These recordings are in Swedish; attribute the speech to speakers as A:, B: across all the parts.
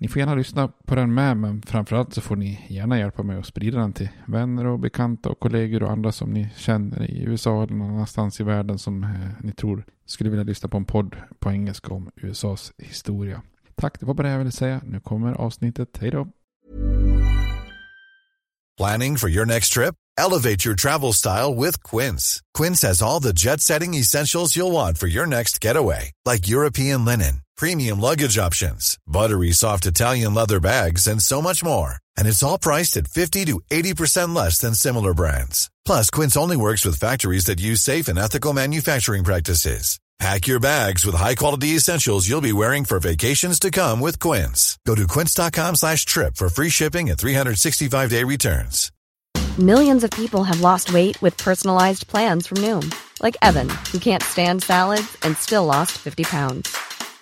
A: Ni får gärna lyssna på den med, men framförallt så får ni gärna hjälpa mig att sprida den till vänner och bekanta och kollegor och andra som ni känner i USA eller någon annanstans i världen som eh, ni tror skulle vilja lyssna på en podd på engelska om USAs historia. Tack, det var bara det jag ville säga. Nu kommer avsnittet. Hej då!
B: Planning for your next trip? Elevate your travel style with Quince. Quince has all the jet setting essentials you'll want for your next getaway, like European linen, premium luggage options, buttery soft Italian leather bags, and so much more. And it's all priced at 50 to 80% less than similar brands. Plus, Quince only works with factories that use safe and ethical manufacturing practices. Pack your bags with high-quality essentials you'll be wearing for vacations to come with Quince. Go to quince.com slash trip for free shipping and 365-day returns.
C: Millions of people have lost weight with personalized plans from Noom. Like Evan, who can't stand salads and still lost 50 pounds.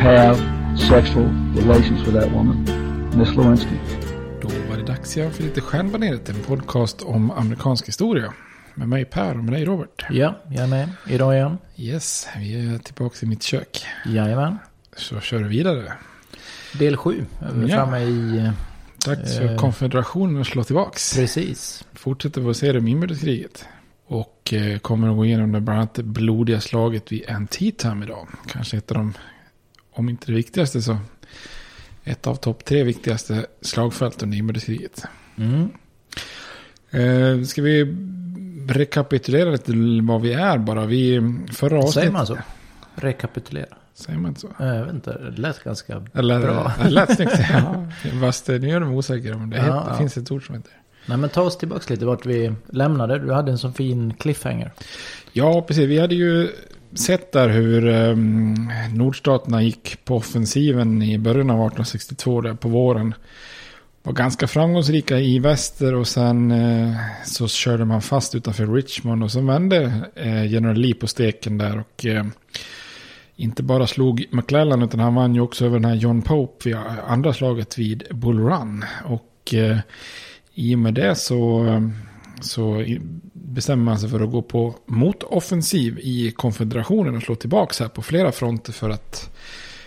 D: have sexual relations with that woman, Miss Lewinsky.
A: Då var det dags igen för lite Stjärnbaneret, en podcast om amerikansk historia. Med mig Per och med dig Robert.
E: Ja, jag är med. Idag igen.
A: Yes, vi är tillbaka i mitt kök.
E: Jajamän.
A: Så kör vi vidare.
E: Del sju. Vi är
A: Ja.
E: framme i...
A: Dags för
E: Eh.
A: konfederationen att slå tillbaks.
E: Precis.
A: Fortsätter vår serie om inbördeskriget. Och eh, kommer att gå igenom det bland annat det blodiga slaget vid Antietam idag. Kanske ett av de, om inte det viktigaste så, ett av topp tre viktigaste slagfält under inbördeskriget.
E: Mm.
A: Eh, ska vi rekapitulera lite vad vi är bara? Vi, förra avsnittet...
E: Säger man så? Rekapitulera.
A: Säger man inte så?
E: Eh, Jag vet inte, det lät ganska
A: Eller,
E: bra.
A: Det lät snyggt. ja. Fast eh, nu gör de osäkra om det,
E: Ja,
A: heter,
E: ja.
A: det finns ett ord som heter.
E: Nej men ta oss tillbaka lite vart vi lämnade. Du hade en sån fin cliffhanger.
A: Ja, precis. Vi hade ju sett där hur eh, nordstaterna gick på offensiven i början av 1862 där på våren. Var ganska framgångsrika i väster och sen eh, så körde man fast utanför Richmond och sen vände eh, general Lee på steken där och eh, inte bara slog McClellan utan han vann ju också över den här John Pope vid eh, andra slaget vid Bull Run. Och eh, i och med det så, eh, så bestämmer man sig för att gå på motoffensiv i konfederationen och slå tillbaka här på flera fronter för att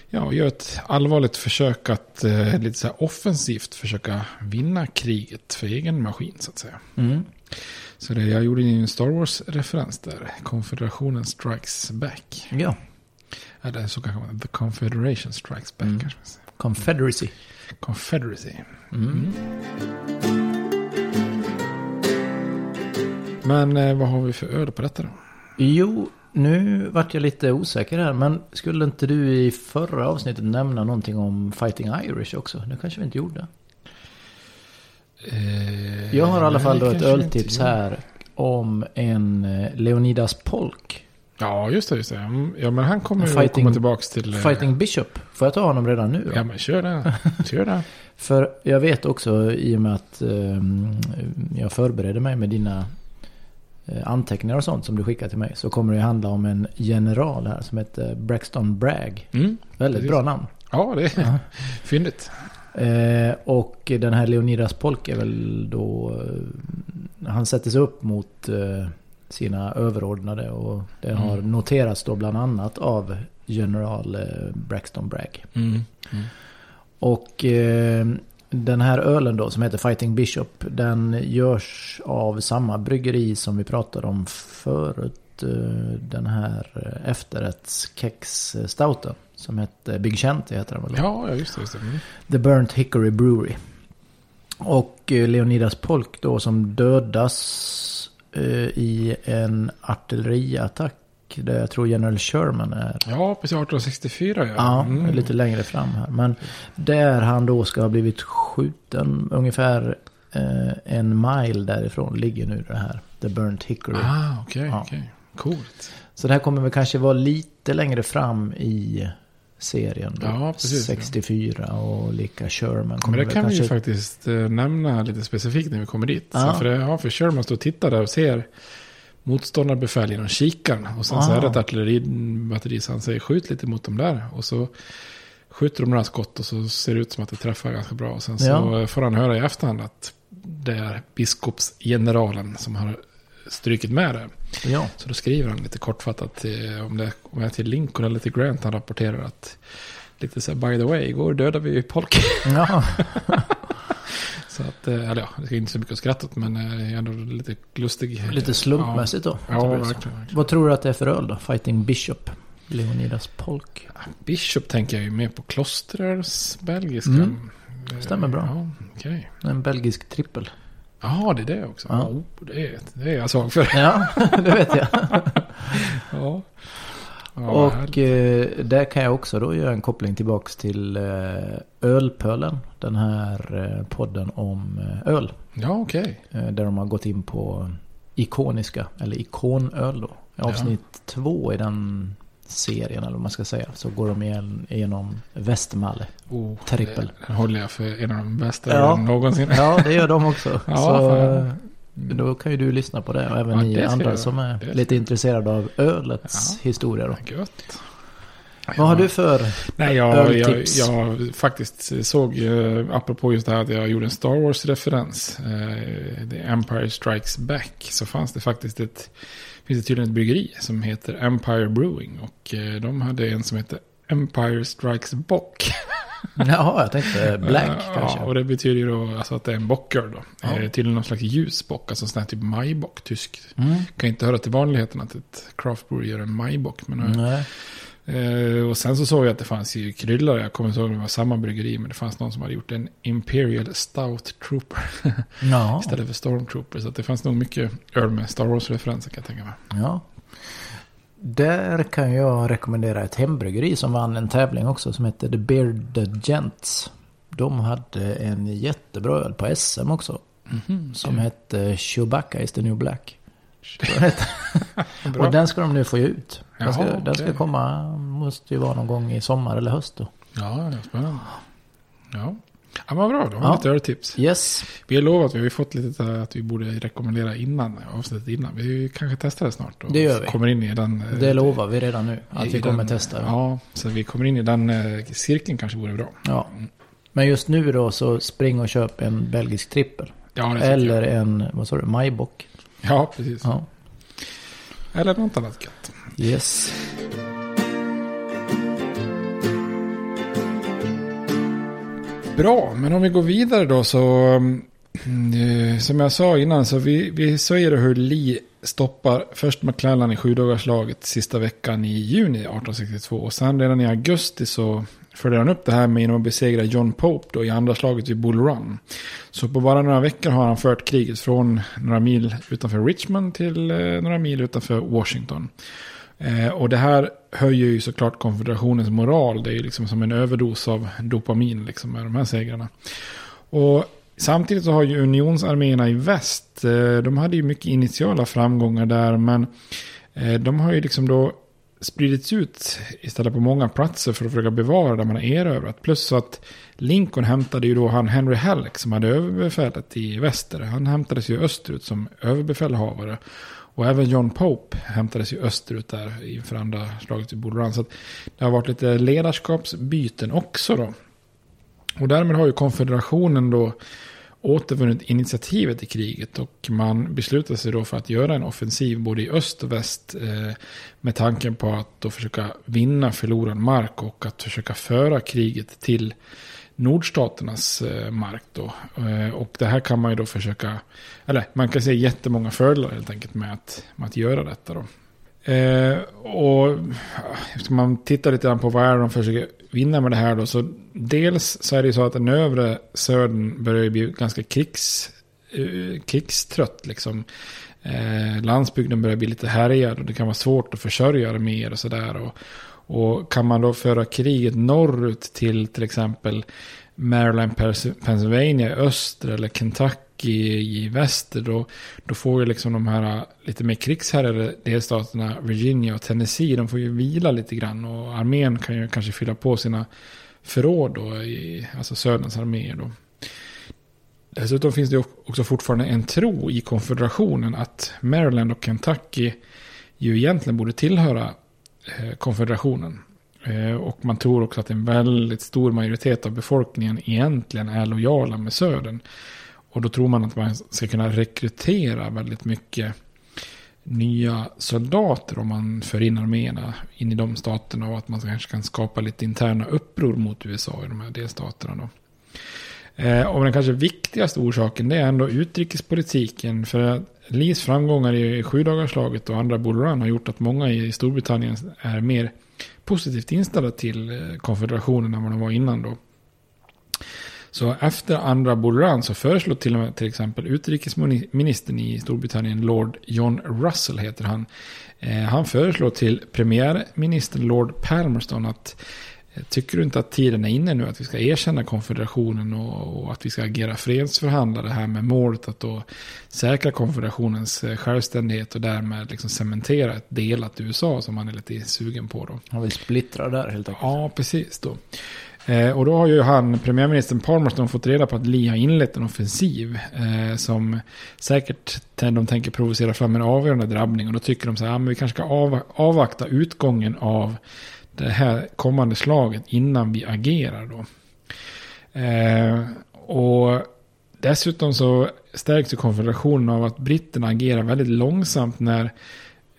A: ja, göra ett allvarligt försök att eh, lite så här offensivt försöka vinna kriget för egen maskin så att säga.
E: Mm.
A: Så det, jag gjorde en Star Wars-referens där. Konfederationen strikes back.
E: Ja.
A: Eller så kanske man The Confederation Strikes Back.
E: Mm. Confederacy.
A: Confederacy.
E: Mm.
A: Men eh, vad har vi för öl på detta då?
E: Jo, nu vart jag lite osäker här. Men skulle inte du i förra avsnittet nämna någonting om Fighting Irish också? Det kanske vi inte gjorde.
A: Eh,
E: Jag har i alla fall då ett öltips här. Om en eh, Leonidas Polk.
A: Ja, just det. Just det. Mm, Ja, men han kommer ju
E: Fighting-
A: komma tillbaka till... eh,
E: Fighting Bishop. Får jag ta honom redan nu då?
A: Ja, men kör det. Kör det.
E: För jag vet också i och med att eh, jag förbereder mig med dina anteckningar och sånt som du skickar till mig. Så kommer det handla om en general här som heter Braxton Bragg.
A: Mm.
E: Väldigt
A: Precis.
E: bra namn.
A: Ja, det är fyndigt.
E: Eh, och den här Leonidas Polk är väl då... Eh, han sätter sig upp mot eh, sina överordnade. Och det har
A: Mm.
E: noterats då bland annat av general eh, Braxton Bragg.
A: Mm.
E: Och eh, den här ölen då som heter Fighting Bishop. Den görs av samma bryggeri som vi pratade om förut. Eh, den här efterrättskex-stouten. Som heter Big Shanty heter den väl?
A: Ja, ja, just det. Just det. Mm.
E: The Burnt Hickory Brewery. Och eh, Leonidas Polk då som dödas eh, i en artilleriattack. Där jag tror General Sherman är.
A: Ja, precis. 1864 ja.
E: Ja,
A: Mm.
E: lite längre fram här. Men där han då ska ha blivit skjuten ungefär eh, en mile därifrån ligger nu det här. The Burnt Hickory.
A: Ah, okej,
E: Ja.
A: okej. Coolt.
E: Så det här kommer väl kanske vara lite längre fram i serien. Då.
A: Ja, precis, ja.
E: 64 och lika Sherman.
A: Men det kan vi ju
E: kanske-
A: faktiskt eh, nämna lite specifikt när vi kommer dit.
E: Ja.
A: Så för, ja, för Sherman står och tittar där och ser motståndarbefäl genom kikaren. Och sen så
E: Ah.
A: är det ett artilleribatteri så han säger skjut lite mot dem där. Och så skjuter de några skott och så ser det ut som att det träffar ganska bra. Och sen så
E: Ja.
A: får han höra i efterhand att det är biskopsgeneralen som har strykit med det.
E: Ja,
A: Så då skriver han lite kortfattat till, om det om det är till Lincoln eller till Grant han rapporterar att lite så här, by the way, igår dödade vi Polk.
E: ja.
A: Så att, eh, eller ja, det är inte så mycket att skratta åt men eh, ändå lite lustig.
E: lite slumpmässigt då.
A: Ja,
E: Så
A: ja
E: det
A: verkligen, verkligen.
E: Vad tror du att det är för öl då? Fighting Bishop. Leonidas Polk.
A: Bishop tänker jag ju mer på Klostrers belgiska.
E: Mm.
A: Eh,
E: Stämmer bra.
A: Ja, okej.
E: En belgisk trippel.
A: Ja, det är det också.
E: Ja.
A: Oh, det, är, det är jag svag för.
E: Ja, det vet jag.
A: ja. Ja,
E: och eh, där kan jag också då göra en koppling tillbaks till eh, Ölpölen. Den här eh, podden om eh, öl.
A: ja, okej.
E: Eh, där de har gått in på ikoniska, eller ikonöl då. I avsnitt två i den serien, eller vad man ska säga. Så går de igen, igenom Västmalle.
A: Oh,
E: Trippel.
A: det- håller jag för en av de bästa
E: Ja.
A: någonsin.
E: Ja, det gör de också.
A: Ja,
E: så eh, då kan ju du lyssna på det. Och även
A: Ja,
E: ni andra
A: jag
E: som är lite intresserade av ölets historia då.
A: Gött.
E: Vad har du för
A: Nej, jag, jag,
E: öltips?
A: jag faktiskt såg, eh, apropå just det här att jag gjorde en Star Wars-referens, eh, The Empire Strikes Back, så fanns det faktiskt ett, finns det tydligen ett bryggeri som heter Empire Brewing. Och eh, de hade en som heter Empire Strikes Bock.
E: Jaha, jag tänkte Black
A: Eh,
E: kanske.
A: Ja, och det betyder ju då alltså att det är en bocköl då.
E: Ja.
A: Eh, tydligen någon slags ljusbock, alltså sån här typ majbock, tysk.
E: Mm.
A: Kan inte höra till vanligheten att ett craft brewery gör en majbock. Men, eh,
E: Nej.
A: Eh, och sen så såg jag att det fanns ju kryddor. Jag kommer inte ihåg om det var samma bryggeri. Men det fanns någon som hade gjort en Imperial Stout Trooper.
E: Ja.
A: istället för Stormtrooper. Så det fanns nog mycket öl med Star Wars-referenser kan jag tänka mig.
E: ja. Där kan jag rekommendera ett hembryggeri som vann en tävling också som heter The Bearded Gents. De hade en jättebra öl på SM också. Som hette Chewbacca is the new black. Och den ska de nu få ut. Den ska,
A: Jaha,
E: den ska komma, måste ju vara någon gång i sommar eller höst då.
A: Ja, det är spännande. Ja. Ja, men bra. Då har
E: Ja.
A: lite öltips.
E: Yes.
A: Vi har lovat, vi har fått lite att vi borde rekommendera innan, avsnittet innan. Vi kanske testar det snart. Och
E: Det gör vi.
A: Kommer in i den... eh,
E: Det lovar vi redan nu. Att vi kommer
A: den-
E: testa.
A: Ja, så vi kommer in i den eh, cirkeln kanske vore bra.
E: Ja. Men just nu då så spring och köp en belgisk trippel.
A: Ja,
E: Eller
A: jag.
E: en, vad sa du, majbock.
A: Ja, precis.
E: Ja.
A: Eller något annat gött.
E: Yes.
A: Bra, men om vi går vidare då så... Mm, eh, som jag sa innan så vi, vi säger hur Lee stoppar först McClellan i sjudagarslaget sista veckan i juni 1862. Och sen redan i augusti så följer han upp det här med genom att besegra John Pope då i andra slaget vid Bull Run. Så på bara några veckor har han fört kriget från några mil utanför Richmond till eh, några mil utanför Washington. Eh, och det här höjer ju såklart konfederationens moral. Det är ju liksom som en överdos av dopamin liksom med de här segrarna. Och samtidigt så har ju unionsarméerna i väst, eh, de hade ju mycket initiala framgångar där, men eh, de har ju liksom då spridits ut istället på många platser för att försöka bevara det man har erövrat. Plus så att Lincoln hämtade ju då han Henry Halleck som hade överbefälet i väster. Han hämtades ju österut som överbefälhavare. Och även John Pope hämtades ju österut där inför andra slaget i Bull Run. Så det har varit lite ledarskapsbyten också då. Och därmed har ju konfederationen då återvunnit initiativet i kriget och man beslutade sig då för att göra en offensiv både i öst och väst eh, med tanken på att då försöka vinna förlorad mark och att försöka föra kriget till nordstaternas eh, mark då. Eh, och det här kan man ju då försöka, eller man kan se jättemånga fördelar helt enkelt med att, med att göra detta då. Eh, och ska man titta lite grann på vad är de försöker vinna med det här då. Så dels så är det ju så att den övre södern börjar bli ganska krigs, eh, krigstrött liksom. Eh, landsbygden börjar bli lite härjad och det kan vara svårt att försörja arméer och sådär. Och, och kan man då föra kriget norrut till till exempel Maryland, Pennsylvania i öster eller Kentucky i väster. Då, då får ju liksom de här lite mer krigsherrade delstaterna Virginia och Tennessee. De får ju vila lite grann och armén kan ju kanske fylla på sina förråd då. I, alltså söderns arméer då. Dessutom finns det också fortfarande en tro i konfederationen att Maryland och Kentucky ju egentligen borde tillhöra Eh, konfederationen. Eh, och man tror också att en väldigt stor majoritet av befolkningen egentligen är lojala med södern. Och då tror man att man ska kunna rekrytera väldigt mycket nya soldater om man för in arméerna in i de staterna och att man kanske kan skapa lite interna uppror mot USA i de här delstaterna. Då. Eh, och den kanske viktigaste orsaken det är ändå utrikespolitiken. För Lees framgångar i sjudagarslaget och andra Bull har gjort att många i Storbritannien är mer positivt inställda till eh, konfederationen än vad de var innan då. Så efter andra Bull så föreslår till och med till exempel utrikesministern i Storbritannien, Lord John Russell heter han. Eh, han föreslår till premiärministern Lord Palmerston att Tycker du inte att tiden är inne nu att vi ska erkänna konfederationen och, och, att vi ska agera fredsförhandlare här med målet att då säkra konfederationens eh, självständighet och därmed liksom cementera ett delat USA som man är lite sugen på då.
E: Han vill splittra där helt enkelt.
A: Ja, precis då. Eh, och då har ju han, premiärministern Palmerston, fått reda på att Lee har inlett en offensiv eh, som säkert de tänker provocera fram en avgörande drabbning. Och då tycker de så här, ja, men vi kanske ska av, avvakta utgången av det här kommande slaget innan vi agerar då. Eh, och dessutom så stärks ju konfederationen av att britterna agerar väldigt långsamt när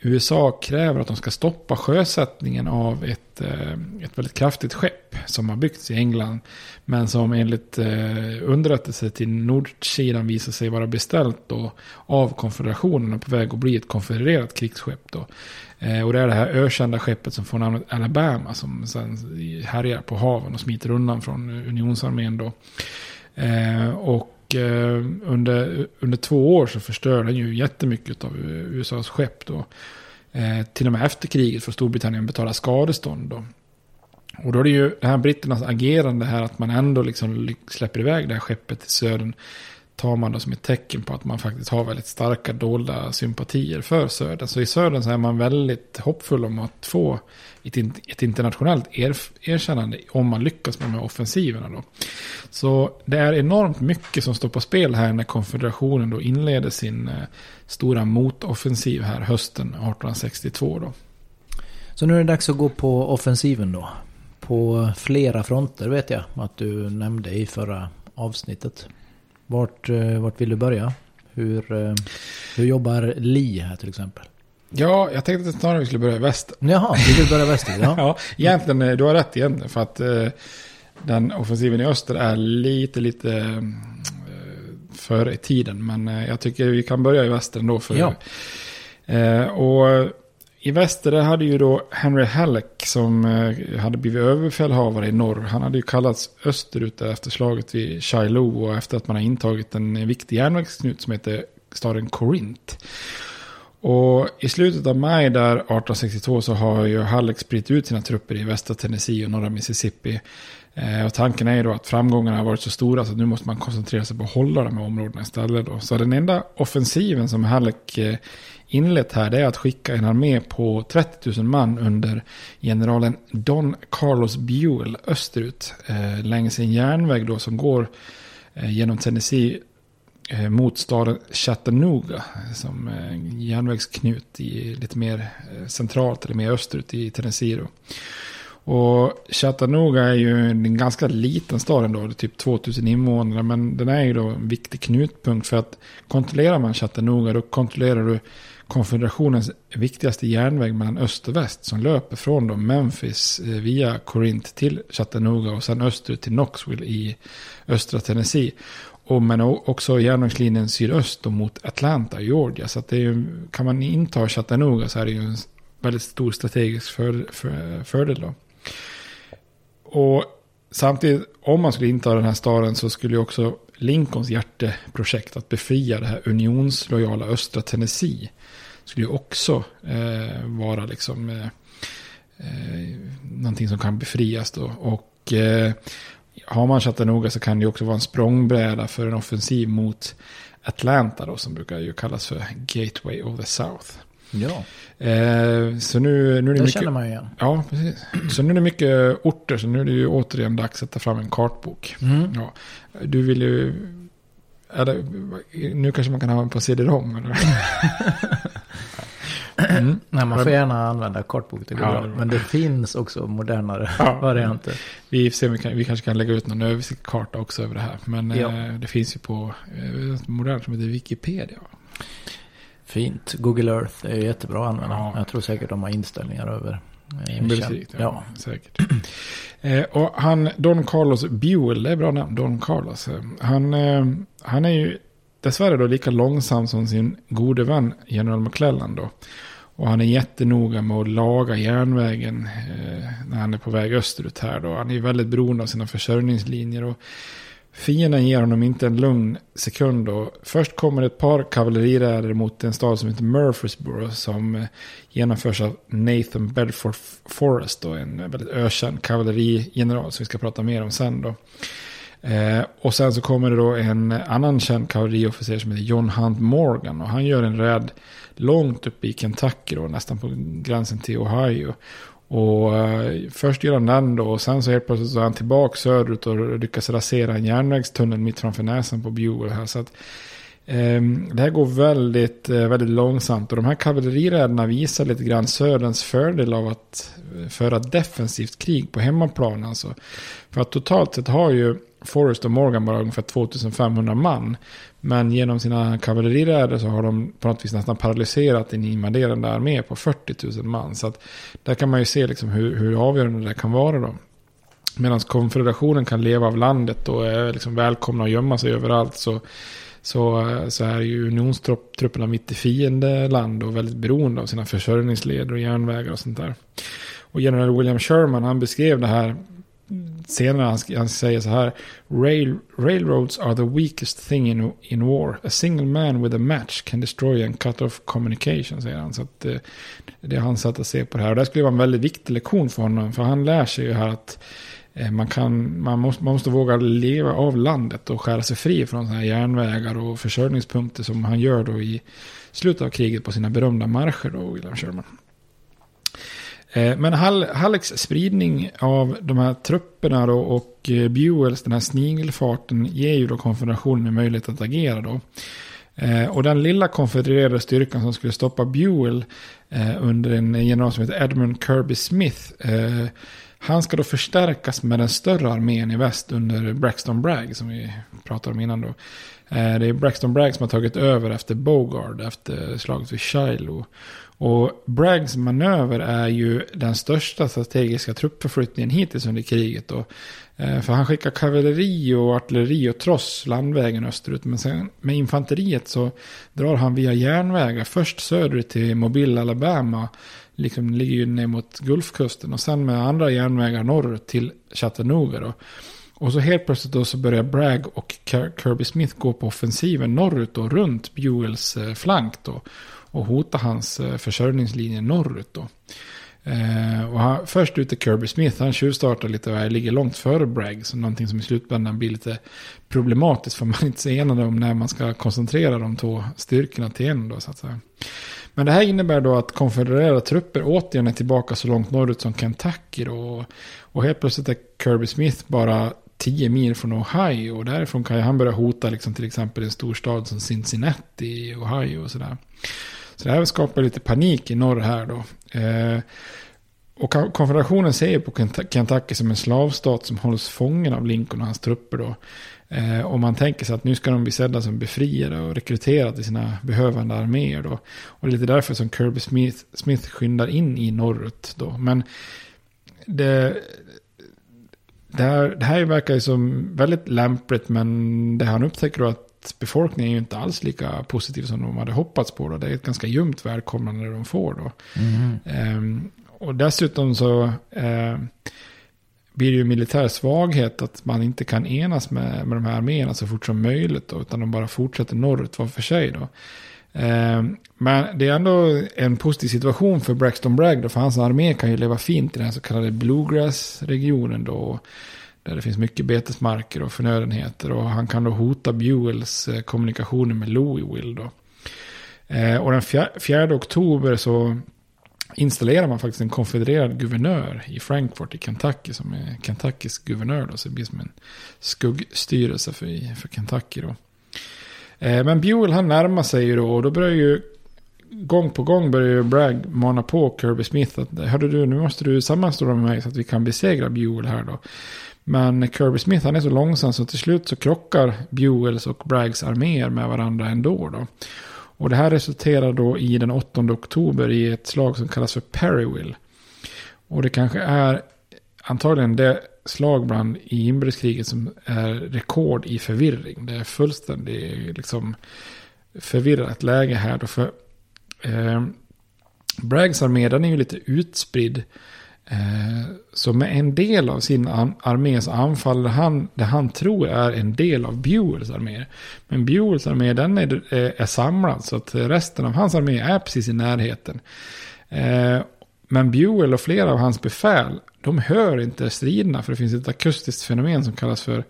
A: USA kräver att de ska stoppa sjösättningen av ett, eh, ett väldigt kraftigt skepp som har byggts i England. Men som enligt eh, underrättelse till nordsidan visar sig vara beställt då av konfederationen och på väg att bli ett konfedererat krigsskepp. Då. Eh, och det är det här ökända skeppet som får namnet Alabama som sen härjar på haven och smiter undan från unionsarmén då. Eh, och eh, under, under två år så förstör den ju jättemycket av USAs skepp då. Eh, till och med efter kriget får Storbritannien betala skadestånd. Då. Och då är det ju det här britternas agerande här att man ändå liksom släpper iväg det här skeppet till södern. Tar man det som ett tecken på att man faktiskt har väldigt starka dolda sympatier för södern. Så i södern så är man väldigt hoppfull om att få ett, ett internationellt erkännande om man lyckas med de här offensiverna. Då. Så det är enormt mycket som står på spel här när konfederationen då inleder sin eh, stora motoffensiv här hösten 1862. Då.
E: Så nu är det dags att gå på offensiven då. På flera fronter vet jag att du nämnde i förra avsnittet. Vart, eh, vart vill du börja? Hur, eh, hur jobbar Li här till exempel?
A: Ja, jag tänkte att snarare vi skulle börja i väster.
E: Jaha, vi vill börja i väster? Ja.
A: ja, egentligen, eh, du har rätt egentligen. För att eh, den offensiven i öster är lite, lite eh, före i tiden. Men eh, jag tycker vi kan börja i väster ändå. För
E: ja.
A: Och i väster där hade ju då Henry Halleck som eh, hade blivit överbefälhavare i norr. Han hade ju kallats österut efter slaget vid Shiloh och efter att man har intagit en viktig järnvägsknut som heter staden Korint. Och i slutet av maj där 1862 så har ju Halleck spritt ut sina trupper i västra Tennessee och norra Mississippi. Eh, och tanken är ju då att framgångarna har varit så stora så nu måste man koncentrera sig på att hålla de här områdena istället. Då. Så den enda offensiven som Halleck eh, inlett här det är att skicka en armé på 30 000 man under generalen Don Carlos Buell österut. Eh, längs en järnväg då som går eh, genom Tennessee eh, mot staden Chattanooga som eh, järnvägsknut i lite mer eh, centralt eller mer österut i Tennessee. Då. Och Chattanooga är ju en ganska liten stad ändå, typ 2000 invånare. Men den är ju då en viktig knutpunkt för att kontrollerar man Chattanooga då kontrollerar du konfederationens viktigaste järnväg mellan öst och väst som löper från då Memphis eh, via Corinth till Chattanooga och sen österut till Knoxville i östra Tennessee. Och men också järnvägslinjen sydöst och mot Atlanta, Georgia. Så att det är ju, kan man inta Chattanooga så är det ju en väldigt stor strategisk för, för, fördel då. Och samtidigt, om man skulle inta den här staden så skulle ju också Lincolns hjärteprojekt att befria det här unionslojala östra Tennessee skulle ju också eh, vara liksom eh, eh, någonting som kan befrias då. Och eh, har man Chattanooga så kan det också vara en språngbräda för en offensiv mot Atlanta då som brukar ju kallas för Gateway of the South.
E: Ja.
A: Eh, så nu, nu är det,
E: det
A: mycket,
E: känner man ju igen.
A: Ja, precis. Så nu är det mycket orter, så nu är det ju återigen dags att ta fram en kartbok.
E: Mm.
A: Ja. Du vill ju... Eller, nu kanske man kan ha den på CD-ROM. Eller?
E: Mm. Nej, man får gärna använda kartbok, det går
A: Ja,
E: bra. Men det finns också modernare
A: Ja.
E: varianter.
A: Vi, får se om vi, kan, vi kanske kan lägga ut någon översiktskarta också över det här. Men
E: Ja.
A: eh, det finns ju på eh, modernt som heter Wikipedia.
E: Fint. Google Earth är jättebra att använda.
A: Ja.
E: Jag tror säkert de har inställningar över. eh,
A: Inbördesrikt, ja,
E: Ja.
A: Säkert. eh, och han, Don Carlos Buell, det är bra namn, Don Carlos. Eh, Han, eh, han är ju dessvärre då lika långsam som sin gode vän General McClellan då. Och han är jättenoga med att laga järnvägen eh, när han är på väg österut här då. Han är väldigt beroende av sina försörjningslinjer. Och fienden ger honom inte en lugn sekund och Först kommer ett par kavalleriräder mot en stad som heter Murfreesboro. Som eh, genomförs av Nathan Bedford Forrest då. En väldigt ökänd kavallerigeneral som vi ska prata mer om sen då. Eh, och sen så kommer det då en annan känd kavalleriofficer som heter John Hunt Morgan. Och han gör en räd långt upp i Kentucky då, nästan på gränsen till Ohio. Och eh, först gör han den då och sen så helt plötsligt så är han tillbaka söderut och lyckas rasera en järnvägstunnel mitt framför näsan på Buell här. Så att, ehm, det här går väldigt, eh, väldigt långsamt och de här kavalleriräderna visar lite grann Söderns fördel av att eh, föra defensivt krig på hemmaplan. Alltså. För att totalt sett har ju Forrest och Morgan bara ungefär 2500 man. Men genom sina kavalleriräder så har de på något vis nästan paralyserat en invaderande armé på 40 000 man. Så att där kan man ju se liksom hur, hur avgörande det kan vara då. Medan konfederationen kan leva av landet och är liksom välkomna att gömma sig överallt så, så, så är ju unionstrupperna mitt i fiendeland och väldigt beroende av sina försörjningsleder och järnvägar och sånt där. Och general William Sherman han beskrev det här senare. Han, han säger så här. Rail, railroads are the weakest thing in, in war. A single man with a match can destroy and cut off communication, säger han. Så att, eh, det är hans sätt att se på det här. Och det skulle vara en väldigt viktig lektion för honom. För han lär sig ju här att eh, man, kan, man, måste, man måste våga leva av landet och skära sig fri från såna här järnvägar och försörjningspunkter som han gör då i slutet av kriget på sina berömda marscher då, William Sherman. Eh, men Hall Hallecks spridning av de här trupperna då och eh, Buells, den här snigelfarten, ger ju då konfederationen en möjlighet att agera då. Eh, och den lilla konfedererade styrkan som skulle stoppa Buell under en general som heter Edmund Kirby Smith Han ska då förstärkas med den större armén i väst under Braxton Bragg som vi pratade om innan då. Det är Braxton Bragg som har tagit över efter Bogard efter slaget vid Shiloh. Och Braggs manöver är ju den största strategiska truppförflyttningen hittills under kriget. Då. Eh, för han skickar kavalleri och artilleri och tross landvägen österut. Men sen med infanteriet så drar han via järnvägar. Först söderut till Mobile, Alabama. Liksom ligger ju ner mot Gulfkusten. Och sen med andra järnvägar norrut till Chattanooga. Då. Och så helt plötsligt då så börjar Bragg och Kirby Smith gå på offensiven norrut och runt Buells eh, flank då. Och hota hans eh, försörjningslinje norrut då. Eh, och han, först ute Kirby Smith, han tjuvstartar lite och ligger långt före Bragg. Så någonting som i slutändan blir lite problematiskt för man är inte så enade om när man ska koncentrera de två styrkorna till en då så att säga. Men det här innebär då att konfedererade trupper återigen är tillbaka så långt norrut som Kentucky då. Och helt plötsligt är Kirby Smith bara 10 mil från Ohio. Och därifrån kan han börja hota liksom till exempel en storstad som Cincinnati i Ohio och sådär. Så det här skapar lite panik i norr här då. Eh, och konfederationen ser på Kentucky som en slavstat som hålls fången av Lincoln och hans trupper då. Eh, och man tänker sig att nu ska de bli sedda som befriade och rekryterade till sina behövande arméer då. Och det är lite därför som Kirby Smith, Smith skyndar in i norrut då. Men det, det, här, det här verkar ju som väldigt lämpligt men det han upptäcker då att befolkningen är ju inte alls lika positiv som de hade hoppats på. Då. Det är ett ganska ljumt välkomnande de får då. Mm. Um, och dessutom så uh, blir det ju militär svaghet att man inte kan enas med, med de här arméerna så fort som möjligt. Då, utan de bara fortsätter norrut var för sig. Då. Um, men det är ändå en positiv situation för Braxton Bragg. Då, för hans armé kan ju leva fint i den så kallade Bluegrass-regionen. Då, där det finns mycket betesmarker och förnödenheter. Och han kan då hota Buells eh, kommunikationer med Louisville. Då. Eh, och den 4 oktober så installerar man faktiskt en konfedererad guvernör i Frankfurt i Kentucky som är Kentuckys guvernör. Då, så det blir som en skuggstyrelse för, för Kentucky. Då. Eh, men Buell han närmar sig ju då och då börjar ju gång på gång börjar ju Bragg mana på Kirby Smith att hörde du nu måste du sammanstå med mig så att vi kan besegra Buell här då. Men Kirby Smith han är så långsam så till slut så krockar Buells och Braggs arméer med varandra ändå. Då. Och det här resulterar då i den 8 oktober i ett slag som kallas för Perryville. Och det kanske är antagligen det slagbrand i inbördeskriget som är rekord i förvirring. Det är fullständigt liksom förvirrat läge här då. För eh, Braggs armé den är ju lite utspridd Eh, Eh, så med en del av sin armé så anfaller han det han tror är en del av Buells armé. Men Buells armé den är, eh, är samlad så att resten av hans armé är precis i närheten. Eh, men Buell och flera av hans befäl de hör inte striderna för det finns ett akustiskt fenomen som kallas för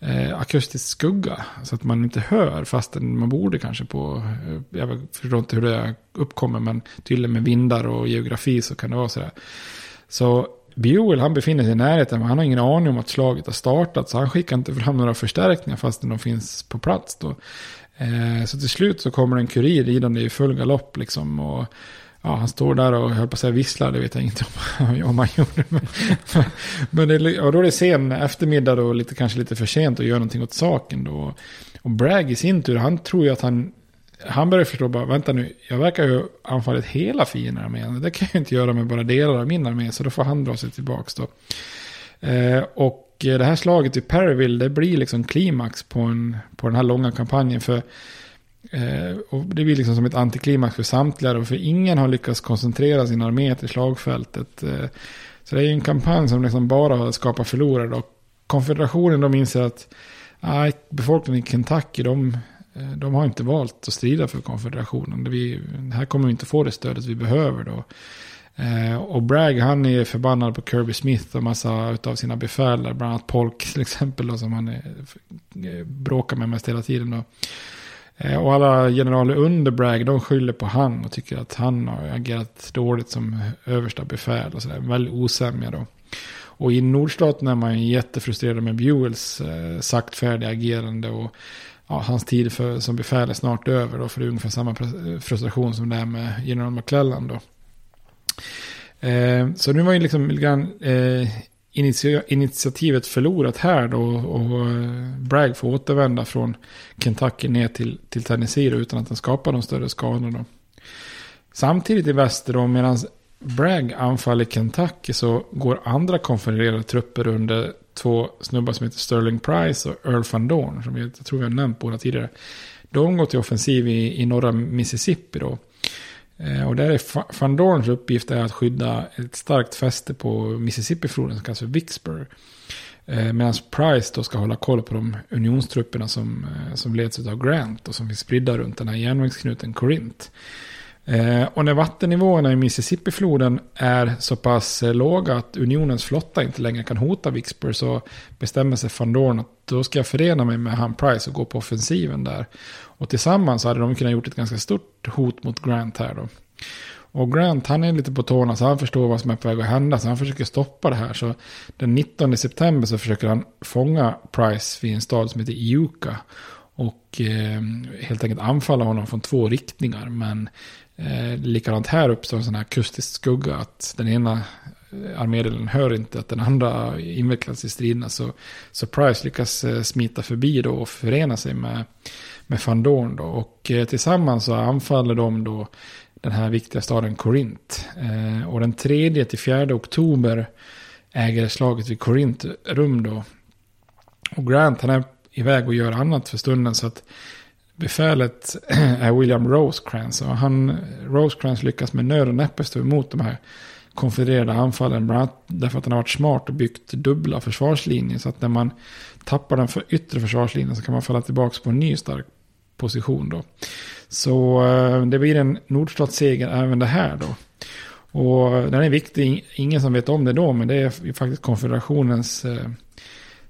A: eh, akustisk skugga. Så att man inte hör fastän man borde kanske på, jag förstår inte hur det uppkommer men tydligen med vindar och geografi så kan det vara sådär. Så Buell han befinner sig i närheten men han har ingen aning om att slaget har startat. Så han skickar inte fram några förstärkningar fastän de finns på plats då. Eh, så till slut så kommer en kurir ridande i full galopp liksom. Och ja, han står där och höll på att säga visslar, det vet jag inte om, om han gjorde. Men, men det, och då är det sen eftermiddag och lite, kanske lite för sent att göra någonting åt saken då. Och Bragg i sin tur, han tror ju att han han börjar förstå bara, vänta nu, jag verkar ju anfallit hela fiendearmén. Det kan jag inte göra med bara delar av min armé, så då får han dra sig tillbaka då. Eh, och det här slaget i Perryville, det blir liksom klimax på, en, på den här långa kampanjen. För, eh, och det blir liksom som ett antiklimax för samtliga, för ingen har lyckats koncentrera sin armé till slagfältet. Eh, så det är ju en kampanj som liksom bara har skapat förlorare. Och konfederationen de inser att eh, befolkningen i Kentucky, de Eh, de har inte valt att strida för konfederationen. Vi, här kommer vi inte få det stödet vi behöver då. Eh, och Bragg han är förbannad på Kirby Smith och massa av sina befäl. Bland annat Polk till exempel då, som han är, eh, bråkar med mest hela tiden. Då. Eh, och alla generaler under Bragg de skyller på han och tycker att han har agerat dåligt som översta befäl och sådär. Väldigt osämja då. Och i nordstaten är man jättefrustrerad med Buells eh, saktfärdiga agerande. Och ja, hans tid för, som befäl är snart över. Då, för det är ungefär samma frustration som det är med general McClellan. Då. Eh, så nu var ju liksom lite grann eh, initi initiativet förlorat här då. Och eh, Bragg får återvända från Kentucky ner till, till Tennessee då, utan att han skapar de större skador då. Samtidigt i väster då, medan Bragg anfaller Kentucky så går andra konfedererade trupper under två snubbar som heter Sterling Price och Earl Van Dorn. Som jag, tror vi har nämnt båda tidigare. De går till offensiv i, i norra Mississippi då. Eh, och där är Van Dorns uppgift är att skydda ett starkt fäste på Mississippifloden som kallas för Vicksburg. Eh, Medan Price då ska hålla koll på de unionstrupperna som, eh, som leds av Grant och som finns spridda runt den här järnvägsknuten Corinth. Eh, och när vattennivåerna i Mississippifloden är så pass eh, låga att unionens flotta inte längre kan hota Vicksburg så bestämmer sig van Dorn att då ska jag förena mig med han Price och gå på offensiven där. Och tillsammans hade de kunnat gjort ett ganska stort hot mot Grant här då. Och Grant han är lite på tårna så han förstår vad som är på väg att hända så han försöker stoppa det här. Så den 19 september så försöker han fånga Price vid en stad som heter Iuka. Och eh, helt enkelt anfalla honom från två riktningar. Men eh, likadant här uppstår en sån här akustisk skugga att den ena eh, armédelen hör inte att den andra invecklas i striderna. Så, så Price lyckas eh, smita förbi då och förena sig med, med Van Dorn då. Och eh, tillsammans så anfaller de då den här viktiga staden Korint. Eh, och den 3 till 4 oktober äger slaget vid Korint rum då. Och Grant han är iväg och gör annat för stunden så att befälet är William Rosecrans. Och han, Rosecrans lyckas med nöd och näppe stå emot de här konfedererade anfallen. Bland annat därför att han har varit smart och byggt dubbla försvarslinjer. Så att när man tappar den för yttre försvarslinjen så kan man falla tillbaka på en ny stark position då. Så eh, det blir en nordstatsseger även det här då. Och eh, den är viktig, ingen som vet om det då, men det är faktiskt konfederationens eh,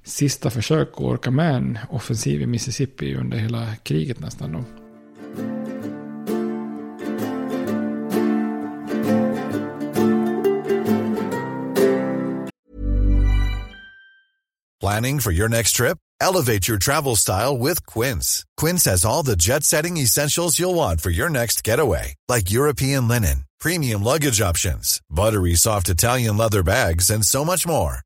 A: sista försök att orka med en offensiv i Mississippi under hela kriget nästan då.
B: Planning for your next trip? Elevate your travel style with Quince. Quince has all the jet setting essentials you'll want for your next getaway, like European linen, premium luggage options, buttery soft Italian leather bags, and so much more.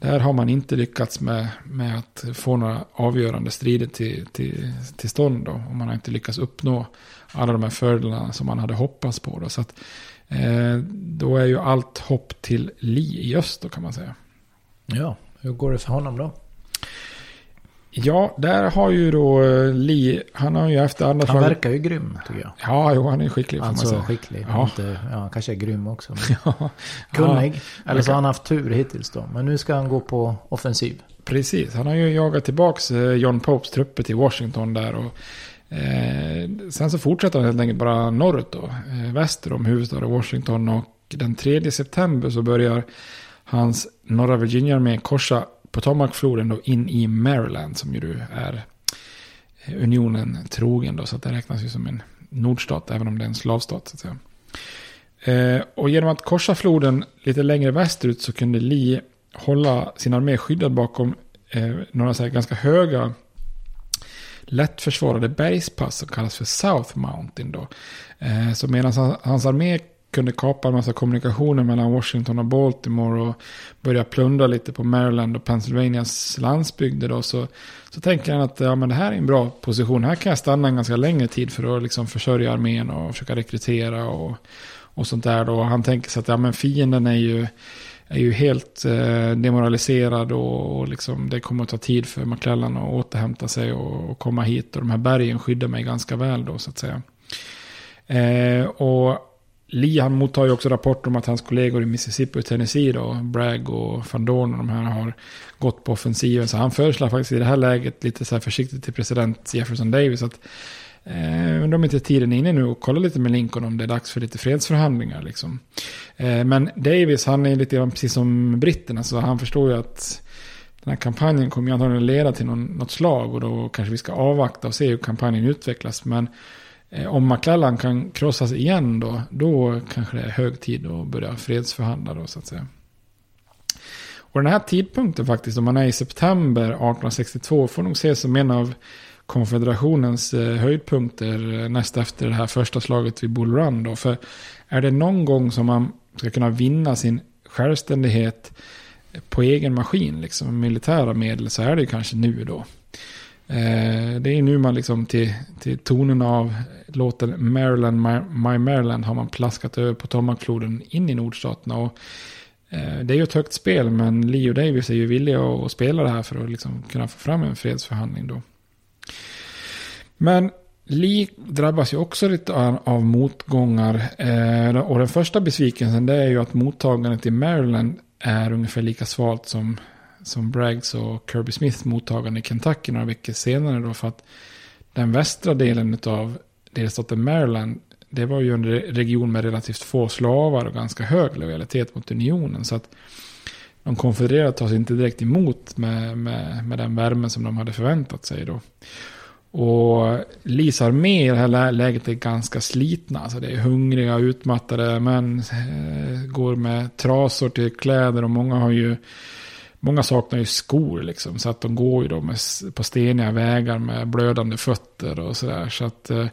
A: där har man inte lyckats med, med att få några avgörande strider till, till, till stånd. Då. Och man har inte lyckats uppnå alla de här fördelarna som man hade hoppats på. Då. Så att, eh, då är ju allt hopp till Li i öst då kan man säga.
E: Ja, hur går det för honom då?
A: Ja, där har ju då eh, Li, han har ju efter andra
E: Han verkar ju grym tycker jag.
A: Ja, jo, han är skicklig
E: Alltså skicklig.
A: Ja.
E: Inte, ja, han kanske är grym också.
A: Ja.
E: kunnig.
A: Ja,
E: Eller så har han haft tur hittills då. Men nu ska han gå på offensiv.
A: Precis, han har ju jagat tillbaka John Popes trupper till Washington där. Och, eh, sen så fortsätter han helt enkelt bara norrut då, eh, väster om huvudstaden Washington. Och den 3 september så börjar hans norra Virginia med korsa Potomacfloden då in i Maryland som ju är eh, unionen trogen då. Så att det räknas ju som en nordstat även om det är en slavstat så att säga. Eh, och genom att korsa floden lite längre västerut så kunde Lee hålla sin armé skyddad bakom eh, några så här ganska höga lättförsvarade bergspass som kallas för South Mountain. Då. Eh, så medan hans armé kunde kapa en massa kommunikationer mellan Washington och Baltimore och börja plundra lite på Maryland och Pennsylvanias landsbygder då, så, så tänker han att ja, men det här är en bra position. Här kan jag stanna en ganska längre tid för att liksom försörja armén och försöka rekrytera och, och sånt där. Då. Han tänker sig att ja, men fienden är ju är ju helt eh, demoraliserad och, och liksom, det kommer att ta tid för McClellan att återhämta sig och, och, komma hit. Och de här bergen skyddar mig ganska väl då så att säga. Eh, och Lee han mottar ju också rapporter om att hans kollegor i Mississippi och Tennessee då, Bragg och Van Dorn och de här har gått på offensiven. Så han föreslår faktiskt i det här läget lite så här försiktigt till president Jefferson Davis att eh, undrar om inte tiden är inne nu och kolla lite med Lincoln om det är dags för lite fredsförhandlingar liksom. Eh, men Davis han är lite grann precis som britterna så han förstår ju att den här kampanjen kommer ju antagligen leda till någon, något slag och då kanske vi ska avvakta och se hur kampanjen utvecklas. Men Eh, om McClellan kan krossas igen då, då kanske det är hög tid att börja fredsförhandla då så att säga. Och den här tidpunkten faktiskt, om man är i september 1862, får nog ses som en av konfederationens eh, höjdpunkter eh, näst efter det här första slaget vid Bull Run. Då. För är det någon gång som man ska kunna vinna sin självständighet på egen maskin, liksom militära medel, så är det kanske nu då. Eh, det är nu man liksom till, till tonen av låten Maryland, My, My Maryland har man plaskat över Potomacfloden in i nordstaterna. Och, eh, det är ju ett högt spel men Lee och Davis är ju villiga att spela det här för att liksom kunna få fram en fredsförhandling då. Men Lee drabbas ju också lite av, av motgångar. Eh, och den första besvikelsen det är ju att mottagandet i Maryland är ungefär lika svalt som som Braggs och Kirby Smith mottagande i Kentucky några veckor senare. Då, för att den västra delen av delstaten Maryland, det var ju en region med relativt få slavar och ganska hög lojalitet mot unionen. Så att de konfedererade tas inte direkt emot med, med, med den värmen som de hade förväntat sig då. Och Lis armé i det här läget är ganska slitna. Alltså det är hungriga, utmattade män. Eh, går med trasor till kläder och många har ju Många saknar ju skor liksom, så att de går ju då med, på steniga vägar med blödande fötter och sådär. Så att eh,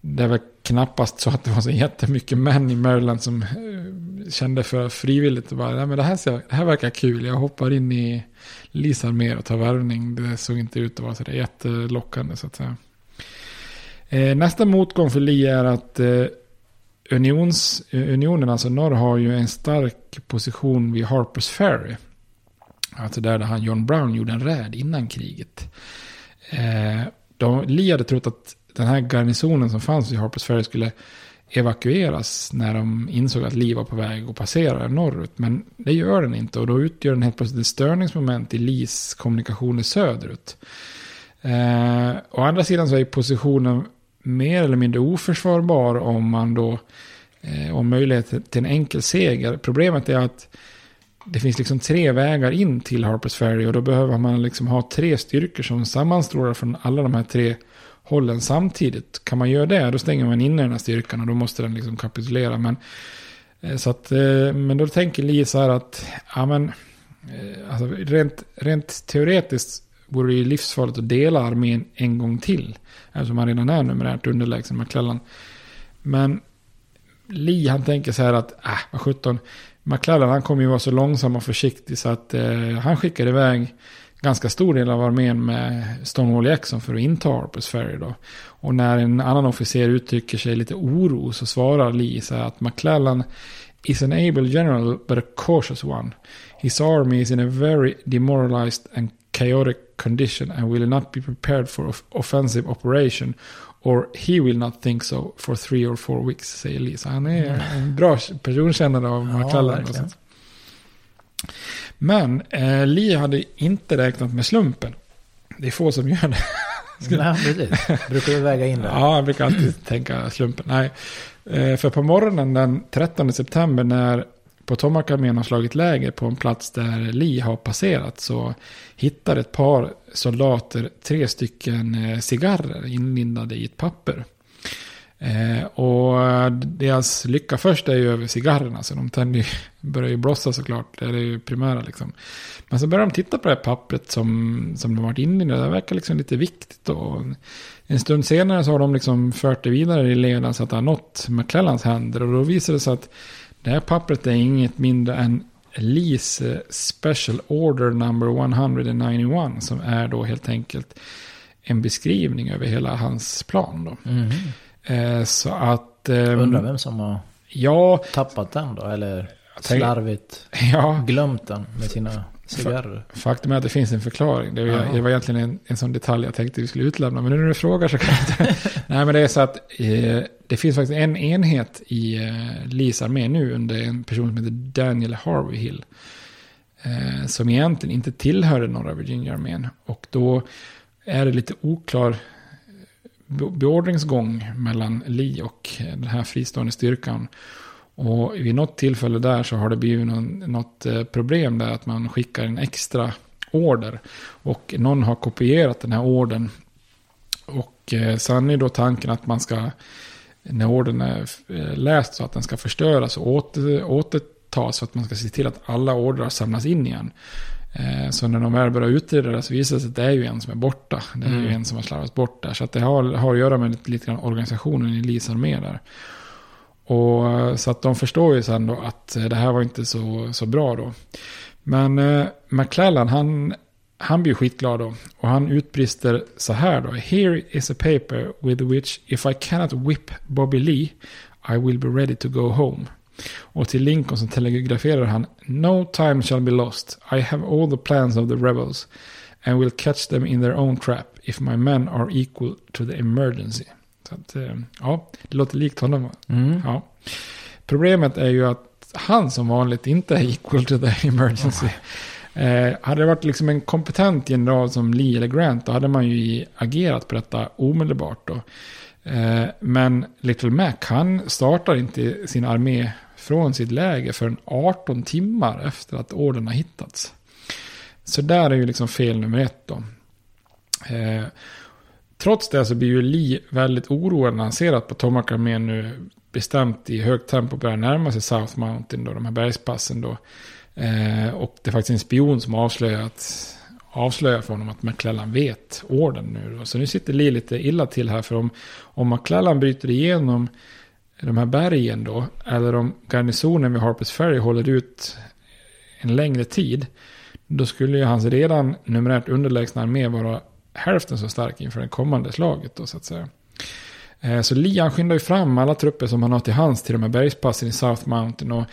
A: det är väl knappast så att det var så jättemycket män i Maryland som eh, kände för frivilligt och bara, nej men det här, ser, det här verkar kul, jag hoppar in i Lis mer och tar värvning. Det såg inte ut att vara så där jättelockande så att säga. Eh, nästa motgång för Lee är att eh, unions, eh, unionen, alltså norr, har ju en stark position vid Harpers Ferry. Alltså där han John Brown gjorde en räd innan kriget. Eh, de, Lee hade trott att den här garnisonen som fanns i Harpers Ferry skulle evakueras när de insåg att Lee var på väg att passera norrut. Men det gör den inte och då utgör den helt plötsligt ett störningsmoment i Lees kommunikationer söderut. Eh, å andra sidan så är positionen mer eller mindre oförsvarbar om man då eh, om möjlighet till en enkel seger. Problemet är att det finns liksom tre vägar in till Harpers Ferry och då behöver man liksom ha tre styrkor som sammanstrålar från alla de här tre hållen samtidigt. Kan man göra det, då stänger man in den här styrkan och då måste den liksom kapitulera. Men, eh, så att, eh, men då tänker Lee så här att, ja men, eh, alltså rent, rent teoretiskt vore det ju livsfarligt att dela armén en gång till. Eftersom man redan är numerärt underlägsen McClellan. Men Lee han tänker så här att, äh, vad sjutton, McClellan han kommer ju vara så långsam och försiktig så att eh, han skickar iväg ganska stor del av armén med Stonewall Jackson för att inta Harpers Ferry då. Och när en annan officer uttrycker sig lite oro så svarar Lee så att McClellan is an able general but a cautious one. His army is in a very demoralized and chaotic condition and will not be prepared for offensive operation Or he will not think so for three or four weeks, säger Lee. Så han är mm. en bra personkännare av ja, McClellan. Men eh, Lee hade inte räknat med slumpen. Det är få som gör det.
E: Nej, precis. Brukar du väga in det?
A: Ja, jag brukar alltid tänka slumpen. Nej, eh, för på morgonen den 13 september när Potomac-armén har slagit läger på en plats där Lee har passerat så hittar ett par soldater tre stycken eh, cigarrer inlindade i ett papper. Eh, och deras lycka först är ju över cigarrerna, så de tänder ju, börjar ju blossa såklart. Det är ju primära liksom. Men så börjar de titta på det här pappret som, som de varit inne i, Det verkar liksom lite viktigt. Och en stund senare så har de liksom fört det vidare i leden så att det har nått McClellans händer. Och då visar det sig att det här pappret är inget mindre än Lees Special Order number 191 som är då helt enkelt en beskrivning över hela hans plan. Då. Mm. Eh, så att... Eh,
E: Undrar vem som har
A: ja,
E: tappat den då? Eller?
A: tänk-
E: slarvigt
A: Ja,
E: glömt den med sina cigarrer.
A: faktum är att det finns en förklaring. Det var,
E: Ja.
A: det var egentligen en, en sån detalj jag tänkte vi skulle utlämna. Men nu när du frågar så kan jag inte. Nej, men det är så att eh, det finns faktiskt en enhet i eh, Lees armé nu under en person som heter Daniel Harvey Hill. Eh, som egentligen inte tillhörde norra Virginia-armén. Och då är det lite oklar be- beordringsgång mellan Lee och eh, den här fristående styrkan. Och vid något tillfälle där så har det blivit någon, något eh, problem där att man skickar en extra order. Och någon har kopierat den här ordern. Och eh, sen är då tanken att man ska, när ordern är eh, läst så att den ska förstöras och åter, återtas. Så att man ska se till att alla ordrar samlas in igen. Eh, Så när de väl börjar utreda det så visar det sig att det är ju en som är borta. Det är ju
E: Mm.
A: en som har slarvats bort där. Så att det har, har att göra med lite, lite grann organisationen i Lis armé där. Och, så att de förstår ju sen då att eh, det här var inte så, så bra då. Men eh, McClellan han, han blir skitglad då. Och han utbrister så här då. Here is a paper with which if I cannot whip Bobby Lee I will be ready to go home. Och till Lincoln så telegraferar han No time shall be lost. I have all the plans of the rebels. And will catch them in their own trap if my men are equal to the emergency. Så att, eh, ja, det låter likt honom.
E: Mm.
A: Ja. Problemet är ju att han som vanligt inte är equal to the emergency. Eh, hade det varit liksom en kompetent general som Lee eller Grant, då hade man ju agerat på detta omedelbart. Då. Eh, men Little Mac, han startar inte sin armé från sitt läger förrän 18 timmar efter att orden har hittats. Så där är ju liksom fel nummer ett då. Eh, trots det så blir ju Lee väldigt oroad när han ser att Potomac-armén nu bestämt i högt tempo börjar närma sig South Mountain, då, de här bergspassen då. Eh, och det är faktiskt en spion som avslöjat, avslöjar för honom att McClellan vet orden nu. Då. Så nu sitter Lee lite illa till här, för om, om McClellan bryter igenom de här bergen då, eller om garnisonen vid Harpers Ferry håller ut en längre tid, då skulle ju hans redan numerärt underlägsna armé vara hälften så stark inför det kommande slaget då så att säga. Eh, Så Lian skyndar ju fram alla trupper som han har till hands till de här bergspassen i South Mountain. Och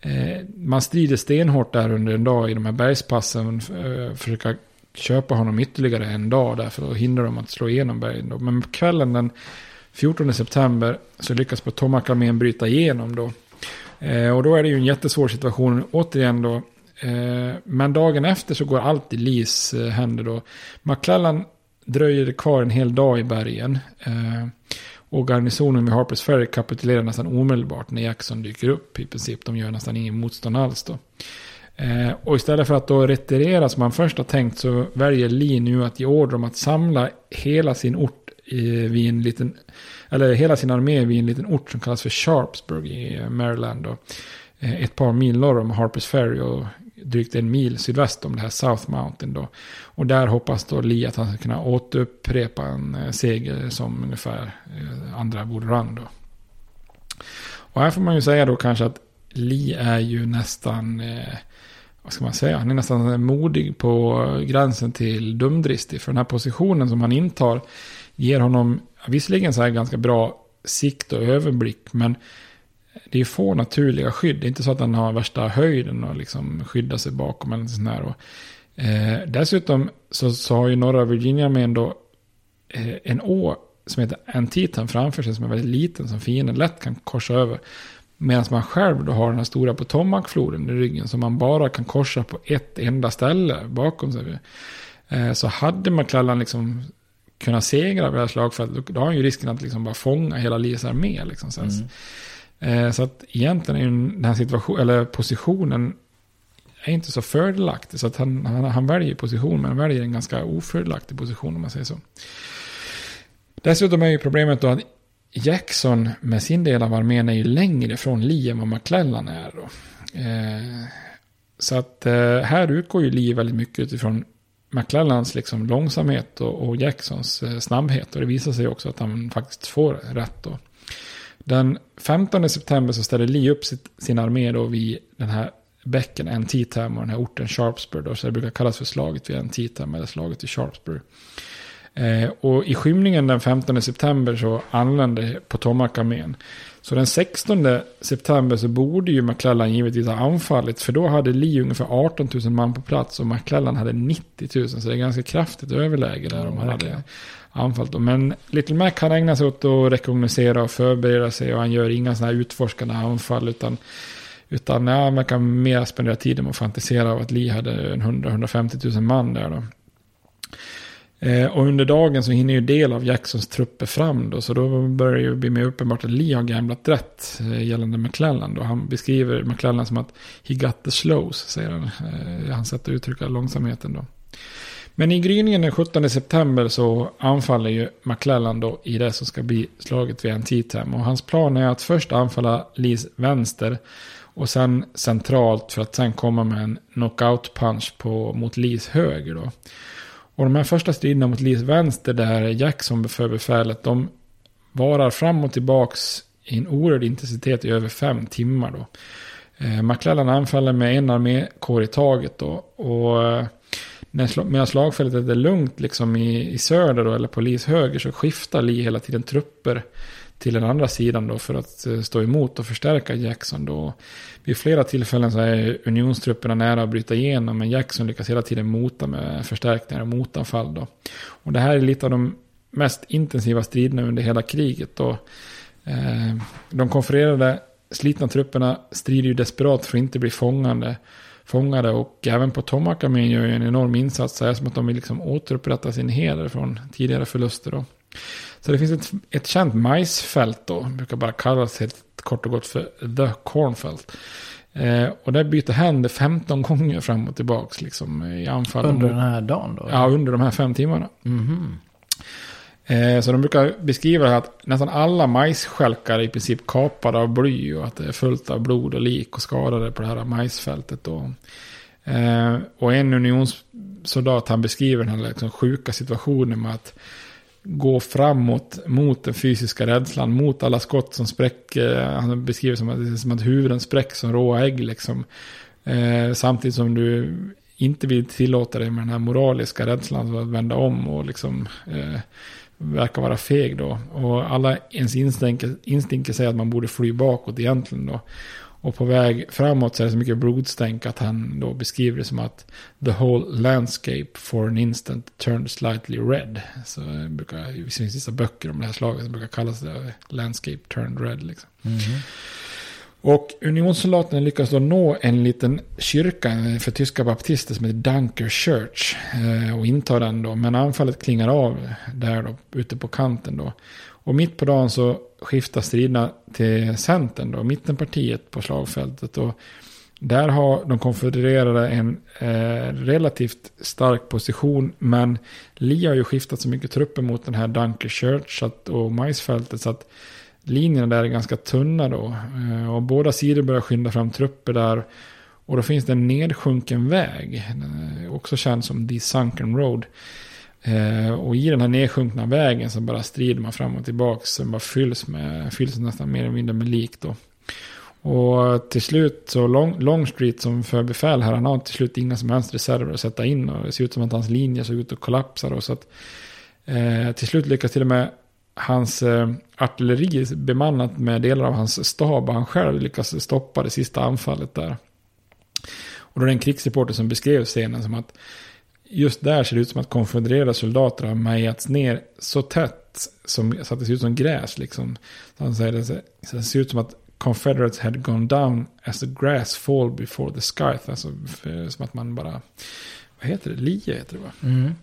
A: eh, man strider stenhårt där under en dag i de här bergspassen. Eh, försöka köpa honom ytterligare en dag där för att hindra dem att slå igenom bergen. Då. Men på kvällen den 14 september så lyckas Potomac-armén bryta igenom då. Eh, och då är det ju en jättesvår situation återigen då. Eh, men dagen efter så går allt i Lees eh, händer då. McClellan dröjer kvar en hel dag i bergen. Eh, och garnisonen vid Harpers Ferry kapitulerar nästan omedelbart när Jackson dyker upp i princip. De gör nästan ingen motstånd alls då. Och istället för att då retirera som man först har tänkt så väljer Lee nu att ge order om att samla hela sin ort vid en liten, eller hela sin armé vid en liten ort som kallas för Sharpsburg i Maryland. Då. Ett par mil norr om Harpers Ferry och drygt en mil sydväst om det här South Mountain då. Och där hoppas då Lee att han ska kunna återupprepa en eh, seger som ungefär eh, andra Wood Run då. Och här får man ju säga då kanske att Lee är ju nästan, eh, vad ska man säga, han är nästan modig på gränsen till dumdristig. För den här positionen som han intar ger honom visserligen så här ganska bra sikt och överblick, men det är få naturliga skydd. Det är inte så att den har värsta höjden och liksom skyddar sig bakom eller sån här. Och, eh, dessutom så, så har ju norra Virginia med ändå eh, en å som heter Antietam framför sig som är väldigt liten som fienden lätt kan korsa över. Medan man själv då har den här stora Potomacfloden i ryggen som man bara kan korsa på ett enda ställe bakom sig. Eh, så hade McClellan liksom kunnat segra vid det här slagfältet då har han ju risken att liksom bara fånga hela Lees armé. Liksom, sen. Mm. Eh, så att egentligen är den här situationen, eller positionen är inte så fördelaktig. Så att han, han, han väljer position, men han väljer en ganska ofördelaktig position om man säger så. Dessutom är ju problemet då att Jackson med sin del av armén är ju längre från Lee än vad McClellan är. Då. Eh, så att eh, här utgår ju Lee väldigt mycket utifrån McClellans liksom långsamhet och, och Jacksons eh, snabbhet. Och det visar sig också att han faktiskt får rätt då. Den 15 september så ställer Lee upp sitt, sin armé då vid den här bäcken Antietam och den här orten Sharpsburg. Då, så det brukar kallas för slaget vid Antietam eller slaget vid Sharpsburg. Eh, och i skymningen den 15 september så anlände Potomac-armén. Så den 16 september så borde ju McClellan givetvis ha anfallit. För då hade Lee ungefär 18 000 man på plats och McClellan hade 90 000. Så det är ganska kraftigt överläge där om han hade anfallit. Men Little Mac han ägnar sig åt att rekognosera och förbereda sig. Och han gör inga sådana här utforskande anfall. Utan, utan ja, man kan mer spendera tiden med att fantisera av att Lee hade 100-150 000 man där då. Eh, och under dagen så hinner ju del av Jacksons trupper fram då. Så då börjar det ju bli mer uppenbart att Lee har gamblat rätt eh, gällande McClellan. Då. Han beskriver McClellan som att he got the slows, säger han. Eh, han sätter uttrycka långsamheten då. Men i gryningen den 17 september så anfaller ju McClellan då i det som ska bli slaget vid Antietam. Och hans plan är att först anfalla Lees vänster och sen centralt för att sen komma med en knockout punch på, mot Lees höger då. Och de här första striderna mot Lees vänster där Jackson för befälet, de varar fram och tillbaks i en oerhörd intensitet i över fem timmar då. Eh, McClellan anfaller med en armékår i taget då. Och eh, när medan slagfältet är lugnt liksom i, i söder då, eller på Lis höger så skiftar Lee hela tiden trupper till den andra sidan då för att eh, stå emot och förstärka Jackson då. Vid flera tillfällen så är unionstrupperna nära att bryta igenom men Jackson lyckas hela tiden mota med förstärkningar och motanfall då. Och det här är lite av de mest intensiva striderna under hela kriget då. Eh, de konfererade slitna trupperna strider ju desperat för att inte bli fångande, fångade och även på Tomac-armén gör ju en enorm insats. Så är som att de vill liksom återupprätta sin heder från tidigare förluster då. Så det finns ett, ett känt majsfält då, brukar bara kallas helt kort och gott för The Cornfelt. Eh, och det byter händer 15 gånger fram och tillbaka liksom, i anfall.
E: Under den här dagen då?
A: Ja, under de här fem timmarna.
E: Mm
A: eh, så de brukar beskriva att nästan alla majsskälkar är i princip kapade av bly och att det är fullt av blod och lik och skadade på det här majsfältet. Då. Eh, och en unionssoldat han beskriver den här liksom sjuka situationen med att gå framåt mot den fysiska rädslan, mot alla skott som spräcker. Han beskriver som att, det är som att huvuden spräcks som råa ägg liksom. Eh, samtidigt som du inte vill tillåta dig med den här moraliska rädslan att vända om och liksom eh, verkar vara feg då. Och alla ens instinkter, instinkter säger att man borde fly bakåt egentligen då. Och på väg framåt så är det så mycket blodstänk att han då beskriver det som att the whole landscape for an instant turned slightly red. Så det, brukar, det finns vissa böcker om det här slaget som brukar kallas det landscape turned red. Liksom.
E: Mm.
A: Och unionssoldaterna lyckas då nå en liten kyrka för tyska baptister som heter Dunker Church. Eh, och intar den då. Men anfallet klingar av där då, ute på kanten då. Och mitt på dagen så skiftar striderna till Centern, då, mittenpartiet på slagfältet. Och där har de konfedererade en eh, relativt stark position. Men Lee har ju skiftat så mycket trupper mot den här Dunker Church och majsfältet. Så att linjerna där är ganska tunna då. Eh, och båda sidor börjar skynda fram trupper där. Och då finns det en nedsjunken väg. Eh, också känd som The Sunken Road. Eh, och i den här nedsjunkna vägen så bara strider man fram och tillbaka. Så bara fylls, med, fylls nästan mer eller mindre med lik då. Och till slut så Long, Longstreet som för befäl här, han har till slut inga som helst reserver att sätta in. Och det ser ut som att hans linje såg ut att kollapsa då. Så att, eh, till slut lyckas till och med hans eh, artilleri bemannat med delar av hans stab. och Han själv lyckas stoppa det sista anfallet där. Och då är det en krigsreporter som beskrev scenen som att just där ser det ut som att konfedererade soldater har majats ner så tätt som, så att det ser ut som gräs. Liksom. Så han säger det, så det ser ut som att Confederates had gone down as the grass fall before the scythe. Alltså som att man bara, vad heter det, lie heter det va?
E: Mm.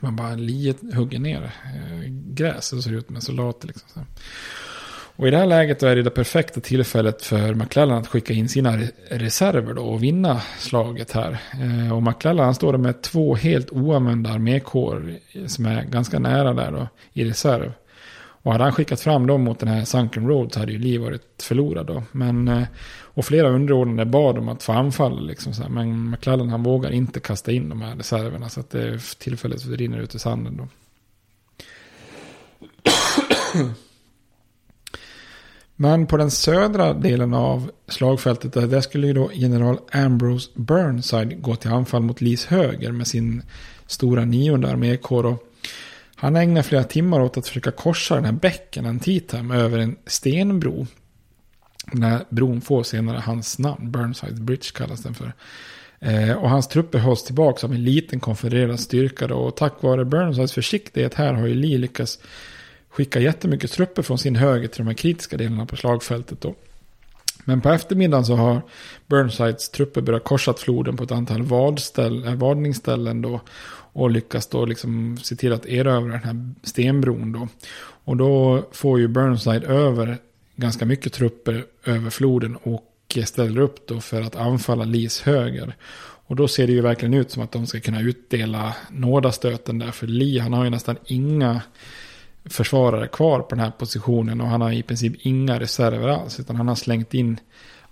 A: Man bara liet hugger ner eh, gräs och ser ut med soldater. Liksom. Och i det här läget är det det perfekta tillfället för McClellan att skicka in sina reserver då och vinna slaget här. Eh, och McClellan står där med två helt oanvända armékår som är ganska nära där då i reserv. Och hade han skickat fram dem mot den här Sunken Road så hade ju Lee varit förlorad då. Men, eh, och flera underordnade bad om att få anfalla liksom så här. Men McClellan han vågar inte kasta in de här reserverna så att det tillfället rinner ut i sanden då. Men på den södra delen av slagfältet eh, där skulle ju då general Ambrose Burnside gå till anfall mot Lees höger med sin stora nionde armékår. Han ägnar flera timmar åt att försöka korsa den här bäcken, Antietam, över en stenbro. Den här bron får senare hans namn, Burnside Bridge kallas den för. Eh, och hans trupper hålls tillbaka av en liten konfedererad styrka. Då, och tack vare Burnsides försiktighet här har ju Lee lyckats skicka jättemycket trupper från sin höger till de här kritiska delarna på slagfältet. Då. Men på eftermiddagen så har Burnsides trupper börjat korsa floden på ett antal vadställ, eh, vadningsställen då. Och lyckas då liksom se till att erövra den här stenbron då. Och då får ju Burnside över ganska mycket trupper över floden och ställer upp då för att anfalla Lees höger. Och då ser det ju verkligen ut som att de ska kunna utdela nådastöten där. För Lee han har ju nästan inga försvarare kvar på den här positionen. Och han har i princip inga reserver alls. Utan han har slängt in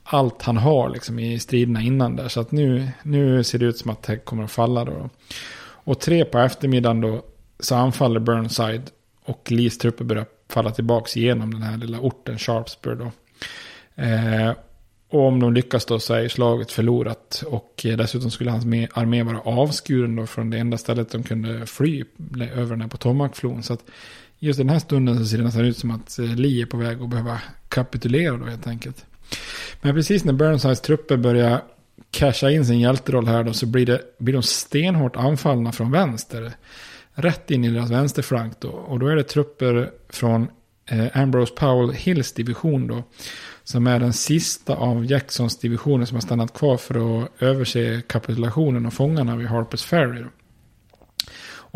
A: allt han har liksom i striderna innan där. Så att nu, nu ser det ut som att det kommer att falla då. Och tre på eftermiddagen då så anfaller Burnside. Och Lees trupper börjar falla tillbaka igenom den här lilla orten Sharpsburg då. Eh, och om de lyckas då så är slaget förlorat. Och eh, dessutom skulle hans armé vara avskuren då från det enda stället de kunde fly över den här Potomacfloden. Så att just den här stunden så ser det nästan ut som att eh, Lee är på väg att behöva kapitulera då helt enkelt. Men precis när Burnsides trupper börjar casha in sin hjälteroll här då så blir, det, blir de stenhårt anfallna från vänster. Rätt in i deras vänsterflank då. Och då är det trupper från eh, Ambrose Powell Hills division då. Som är den sista av Jacksons divisioner som har stannat kvar för att överse kapitulationen och fångarna vid Harpers Ferry.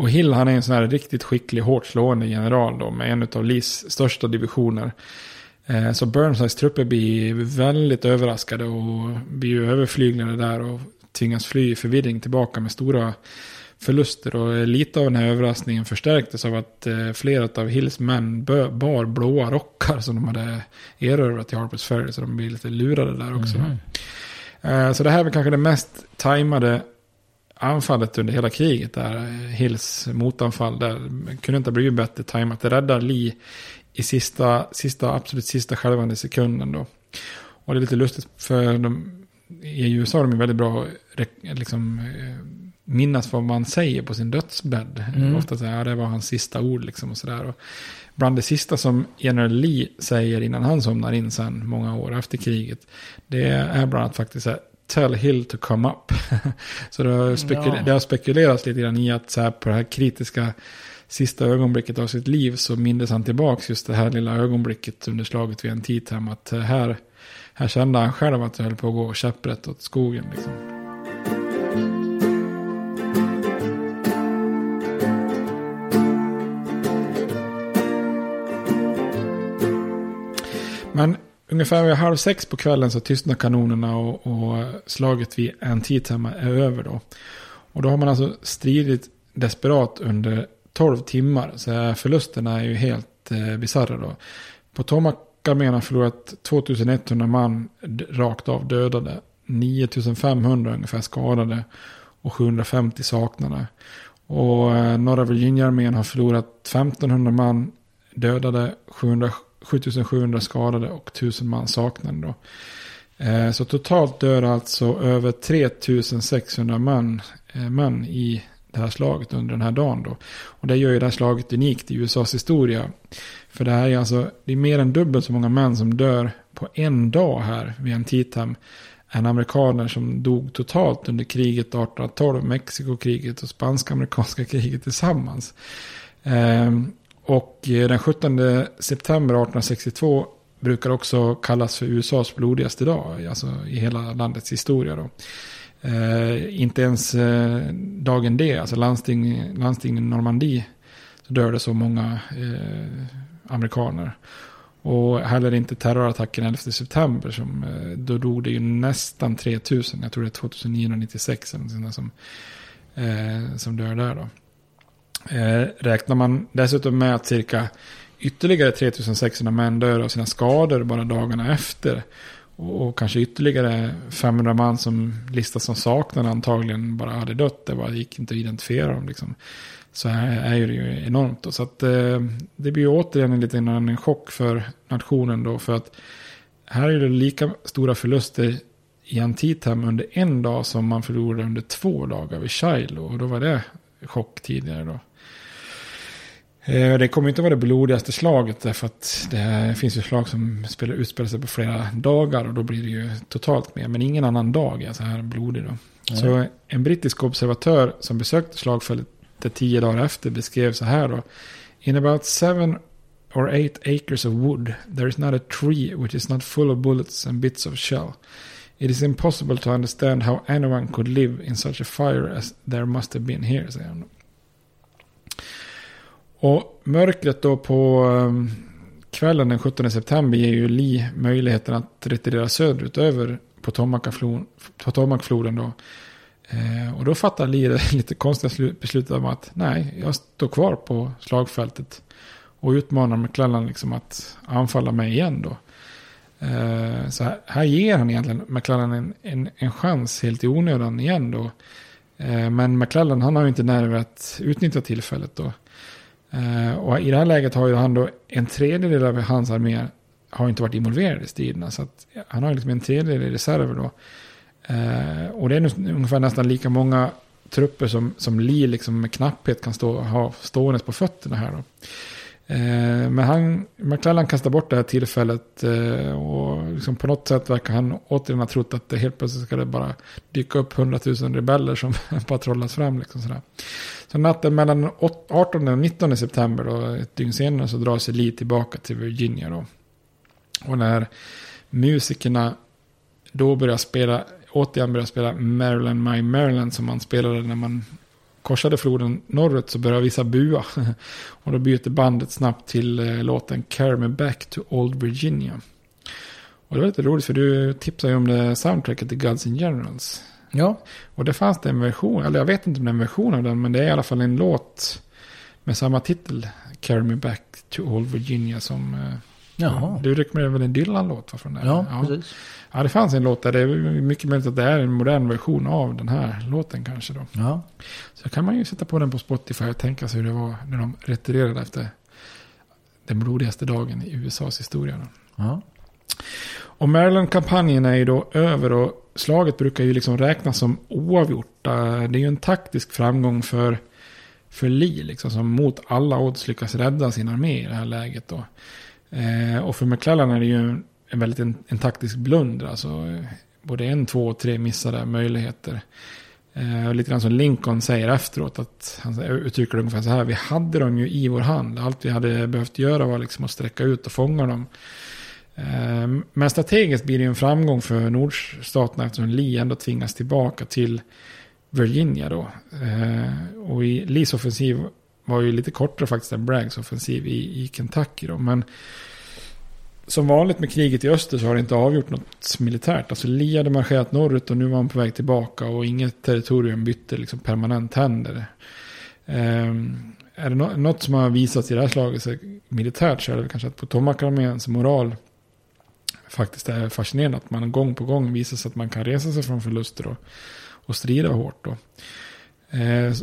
A: Och Hill han är en sån här riktigt skicklig, hårt slående general då, med en av Lees största divisioner. Eh, så Burnsides trupper blir väldigt överraskade och blir ju överflyglade där och tvingas fly i förvirring tillbaka med stora förluster. Och lite av den här överraskningen förstärktes av att eh, flera av Hills män bar blåa rockar som de hade erövrat i Harpers Ferry. Så de blir lite lurade där också. Mm. Så det här är väl kanske det mest tajmade anfallet under hela kriget. Där Hills motanfall. Där kunde inte ha blivit bättre tajmat. Det räddar Lee i sista, sista, absolut sista skälvande sekunden då. Och det är lite lustigt för de, i USA är de väldigt bra liksom, eh, minnas vad man säger på sin dödsbädd. Mm. Ofta säger ja, det var hans sista ord liksom och sådär. Och bland det sista som general Lee säger innan han somnar in sen många år efter kriget. Det är bland annat faktiskt så här, tell Hill to come up. så det har, spekul ja. det har spekulerats lite grann i att så här, på det här kritiska sista ögonblicket av sitt liv så mindes han tillbaka just det här lilla ögonblicket under slaget vid en tid. Att eh, här, här kände han själv att det höll på att gå käpprätt åt skogen. Liksom. Men ungefär vid halv sex på kvällen så tystnar kanonerna och, och slaget vid Antietam är över då. Och då har man alltså stridit desperat under 12 timmar. Så förlusterna är ju helt eh, bisarra då. Potomac-armén har förlorat 2100 man rakt av dödade. 9500 ungefär skadade. Och 750 saknade. Och eh, norra Virginia-armén har förlorat 1500 man dödade. 700 7700 skadade och 1000 man saknade då. Eh, så totalt dör alltså över 3600 man, eh, man i det här slaget under den här dagen då. Och det gör ju det här slaget unikt i USAs historia. För det här är alltså, det är mer än dubbelt så många män som dör på en dag här vid Antietam än amerikaner som dog totalt under kriget 1812, Mexikokriget och spanska-amerikanska kriget tillsammans. Ehm, och eh, den 17 september 1862 brukar också kallas för USAs blodigaste dag, alltså i hela landets historia. Då. Eh, inte ens eh, dagen det, alltså landsting, landsting i Normandie, så dör det så många eh, amerikaner. Och heller inte terrorattacken 11 september, som, eh, då dog det ju nästan 3000, jag tror det är 2996 eller som, eh, som dör där då. Eh, räknar man dessutom med att cirka ytterligare 3600 män dör av sina skador bara dagarna efter. Och, kanske ytterligare 500 man som listas som saknade antagligen bara hade dött. Det bara gick inte att identifiera dem. Liksom. Så här är det ju enormt. Då. Så att, eh, det blir ju återigen en liten en chock för nationen då. För att här är det lika stora förluster i Antietam under en dag som man förlorade under två dagar vid Shiloh. Och då var det chock tidigare då. Eh, Det kommer inte vara det blodigaste slaget därför att det finns ju slag som spelar, utspelar sig på flera dagar och då blir det ju totalt mer. Men ingen annan dag är så här blodig då. Så en brittisk observatör som besökte slagfältet tio dagar efter beskrev så här då. In about seven or eight acres of wood there is not a tree which is not full of bullets and bits of shell. It is impossible to understand how anyone could live in such a fire as there must have been here, säger han. Och mörkret då på ehm, kvällen den 17 september ger ju Lee möjligheten att retirera söderut över Potomacfloden. Potomacfloden då. Eh, och då fattar Lee det lite konstiga beslutet om att nej, jag står kvar på slagfältet. Och utmanar McClellan liksom att anfalla mig igen då. Eh, så här, här ger han egentligen McClellan en, en, en chans helt i onödan igen då. Eh, men McClellan han har ju inte nerver att utnyttja tillfället då. Eh, och i det här läget har ju han då en tredjedel av hans armé har inte varit involverad i striderna. Så att han har liksom en tredjedel i reserver då. Eh, och det är nu ungefär nästan lika många trupper som, som Lee liksom med knapphet kan stå, ha stående på fötterna här då. Eh, men han, McClellan kastar bort det här tillfället eh, och liksom på något sätt verkar han återigen ha trott att det helt plötsligt ska det bara dyka upp hundratusen rebeller som bara trollas fram. Liksom sådär. Så natten mellan 18 och 19 september, då, ett dygn senare, så drar sig Lee tillbaka till Virginia. Då. Och när musikerna då börjar spela, återigen börjar spela Maryland My Maryland som man spelade när man korsade floden norrut så börjar vissa bua. Och då byter bandet snabbt till eh, låten Carry Me Back to Old Virginia. Och det var lite roligt för du tipsade ju om det soundtracket till Gods and Generals.
E: Ja,
A: Och det fanns det en version, eller jag vet inte om det är en version av den, men det är i alla fall en låt med samma titel. Carry Me Back to Old Virginia som...
E: Jaha.
A: Du rekommenderar väl en Dylan-låt från den?
E: ja, precis.
A: Ja, det fanns en låt där. Det är mycket möjligt att det är en modern version av den här låten kanske då.
E: Ja,
A: Så kan man ju sätta på den på Spotify och tänka sig hur det var när de retirerade efter den blodigaste dagen i USAs historia. Då.
E: ja.
A: Och Maryland-kampanjen är ju då över och slaget brukar ju liksom räknas som oavgjort. Eh, Det är ju en taktisk framgång för, för Lee, liksom, som mot alla odds lyckas rädda sin armé i det här läget. Då. Eh, och för McClellan är det ju en, en väldigt en, en taktisk blunder. Alltså, eh, både en, två och tre missade möjligheter. Eh, lite grann som Lincoln säger efteråt, att han uttrycker det ungefär så här. Vi hade dem ju i vår hand. Allt vi hade behövt göra var liksom att sträcka ut och fånga dem. Eh, Men strategiskt blir det ju en framgång för nordstaterna eftersom Lee ändå tvingas tillbaka till Virginia då. Eh, Och i Lees offensiv var ju lite kortare faktiskt än Braggs offensiv i, i Kentucky då. Men som vanligt med kriget i öster så har det inte avgjort något militärt. Alltså Lee hade marscherat norrut och nu var han på väg tillbaka och inget territorium bytte liksom permanent händer. Um, är det något som har visats i det här slaget så militärt så är det kanske att Potomac-arméns moral faktiskt är fascinerande. Att man gång på gång visar sig att man kan resa sig från förluster och, och strida hårt. Då. Eh,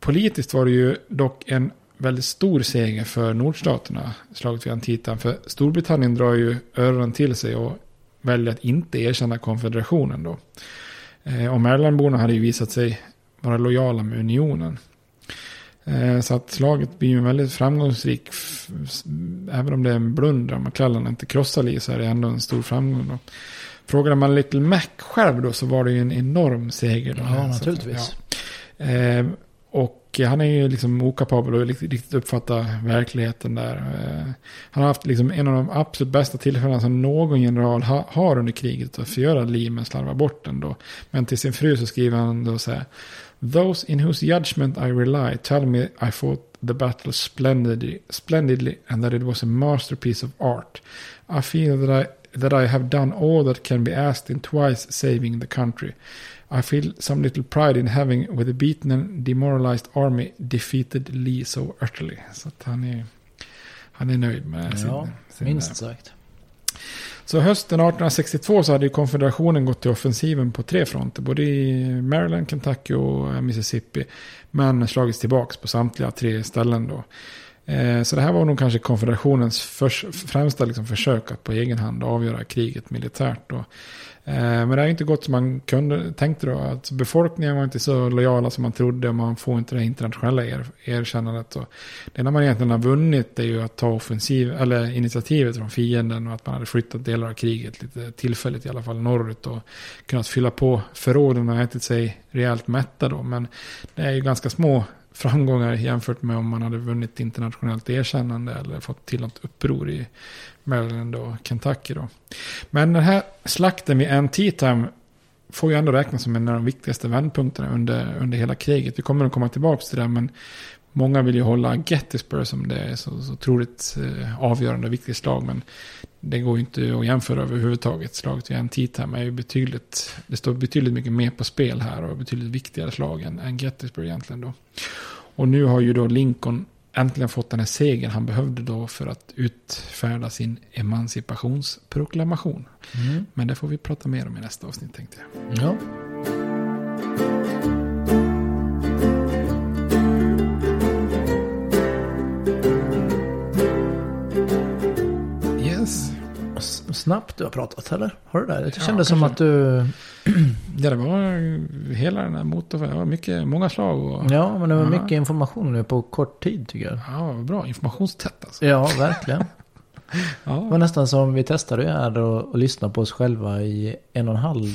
A: politiskt var det ju dock en väldigt stor seger för nordstaterna, slaget vid Antietam. För Storbritannien drar ju öronen till sig och väljer att inte erkänna konfederationen då. Eh, och Marylandborna hade ju visat sig vara lojala med unionen. Eh, Så att slaget blir ju väldigt framgångsrik. Även om det är en blunder, McClellan inte krossar Lee så är det ändå en stor framgång. Då. Frågar man Little Mac själv då så var det ju en enorm seger. Då.
E: ja
A: Så att-
E: naturligtvis.
A: ja. Och han är ju liksom okapabel att riktigt uppfatta verkligheten där. Eh, han har haft liksom en av de absolut bästa tillfällena som någon general ha, har under kriget att förgöra Lee men slarva bort den då. Men till sin fru så skriver han då så här. Those in whose judgment I rely tell me I fought the battle splendidly, splendidly and that it was a masterpiece of art. I feel that I, that I have done all that can be asked in twice saving the country. I feel some little pride in having with a beaten and demoralized army defeated Lee so utterly. Så att han är, han är nöjd med sin,
E: Ja,
A: sin
E: minst sagt.
A: så hösten 1862 så hade ju konfederationen gått till offensiven på tre fronter. Både i Maryland, Kentucky och Mississippi. Men slagits tillbaka på samtliga tre ställen då. Eh, så det här var nog kanske konfederationens främsta liksom, försök att på egen hand avgöra kriget militärt. Då. Eh, men det har inte gått som man kunde, tänkte då. Att befolkningen var inte så lojala som man trodde. Man får inte det internationella er, erkännandet. Och det enda man egentligen har vunnit är ju att ta offensiv, eller initiativet från fienden. Och att man hade flyttat delar av kriget lite tillfälligt i alla fall norrut. Och kunnat fylla på förråden och ätit sig rejält mätta då. Men det är ju ganska små framgångar jämfört med om man hade vunnit internationellt erkännande eller fått till något uppror i Maryland och Kentucky då. Men den här slakten vid Antietam får ju ändå räknas som en av de viktigaste vändpunkterna under, under hela kriget. Vi kommer att komma tillbaka till det, men många vill ju hålla Gettysburg som det är så, så otroligt eh, avgörande och viktigt slag. Men det går ju inte att jämföra överhuvudtaget. Slaget vid Antietam är ju betydligt, det står betydligt mycket mer på spel här och betydligt viktigare slag än, än Gettysburg egentligen då. Och nu har ju då Lincoln äntligen fått den här segern han behövde då för att utfärda sin emancipationsproklamation.
E: Mm.
A: Men det får vi prata mer om i nästa avsnitt tänkte jag.
E: Ja. Snabbt du har pratat eller? Har du det? Det
A: Ja,
E: kändes som
A: kanske.
E: att du...
A: Ja, det var hela den här motorn. Det var mycket, många slag. Och,
E: Ja, men det var
A: Ja.
E: mycket information nu på kort tid tycker jag.
A: Ja, bra. Informationstätt alltså.
E: Ja, verkligen. Det
A: Ja,
E: var nästan som vi testade ju här och, och lyssnade på oss själva i en och en halv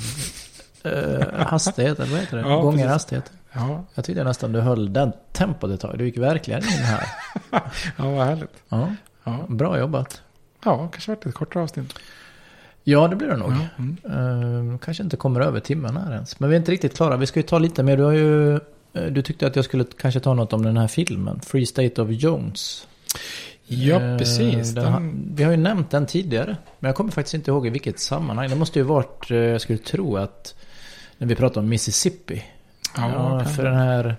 E: eh, hastighet, eller vad heter det?
A: Ja,
E: Gånger
A: precis.
E: hastighet.
A: ja,
E: Jag tyckte nästan du höll den tempot ett tag. Du gick verkligen in här.
A: ja vad härligt.
E: Ja,
A: Ja,
E: bra jobbat.
A: ja kanske varit ett kortare avsnitt.
E: Ja, det blir det nog.
A: Ja, mm.
E: Eh, kanske inte kommer över timmen här ens. Men vi är inte riktigt klara. Vi ska ju ta lite mer. Du har ju... eh, Du tyckte att jag skulle kanske ta något om den här filmen. Free State of Jones.
A: Ja,
E: Eh,
A: precis.
E: den
A: Den,
E: vi har ju nämnt den tidigare. Men jag kommer faktiskt inte ihåg i vilket sammanhang. Det måste ju varit, eh, jag skulle tro att, när vi pratar om Mississippi.
A: ja, kan-
E: för den här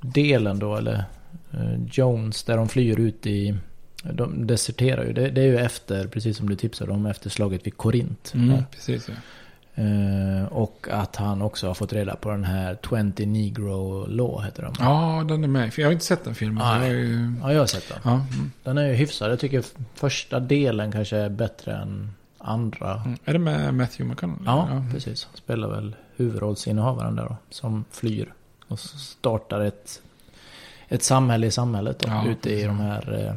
E: delen då, eller eh, Jones, där de flyr ut i, de deserterar ju. Det, det är ju efter, precis som du tipsade om, efter slaget vid Korint.
A: mm, precis. Ja.
E: Eh, och att han också har fått reda på den här 20 Negro Law, heter de.
A: ja, den är med. Jag har inte sett den filmen. Är ju...
E: Ja, jag har sett den.
A: Ja, mm.
E: Den är ju hyfsad. Jag tycker första delen kanske är bättre än andra.
A: Mm. Är det med Matthew McConaughey?
E: Ja, precis. Han spelar väl huvudrollsinnehavaren där då. Som flyr. Och startar ett, ett samhälle i samhället då.
A: Ja,
E: ute i de här eh,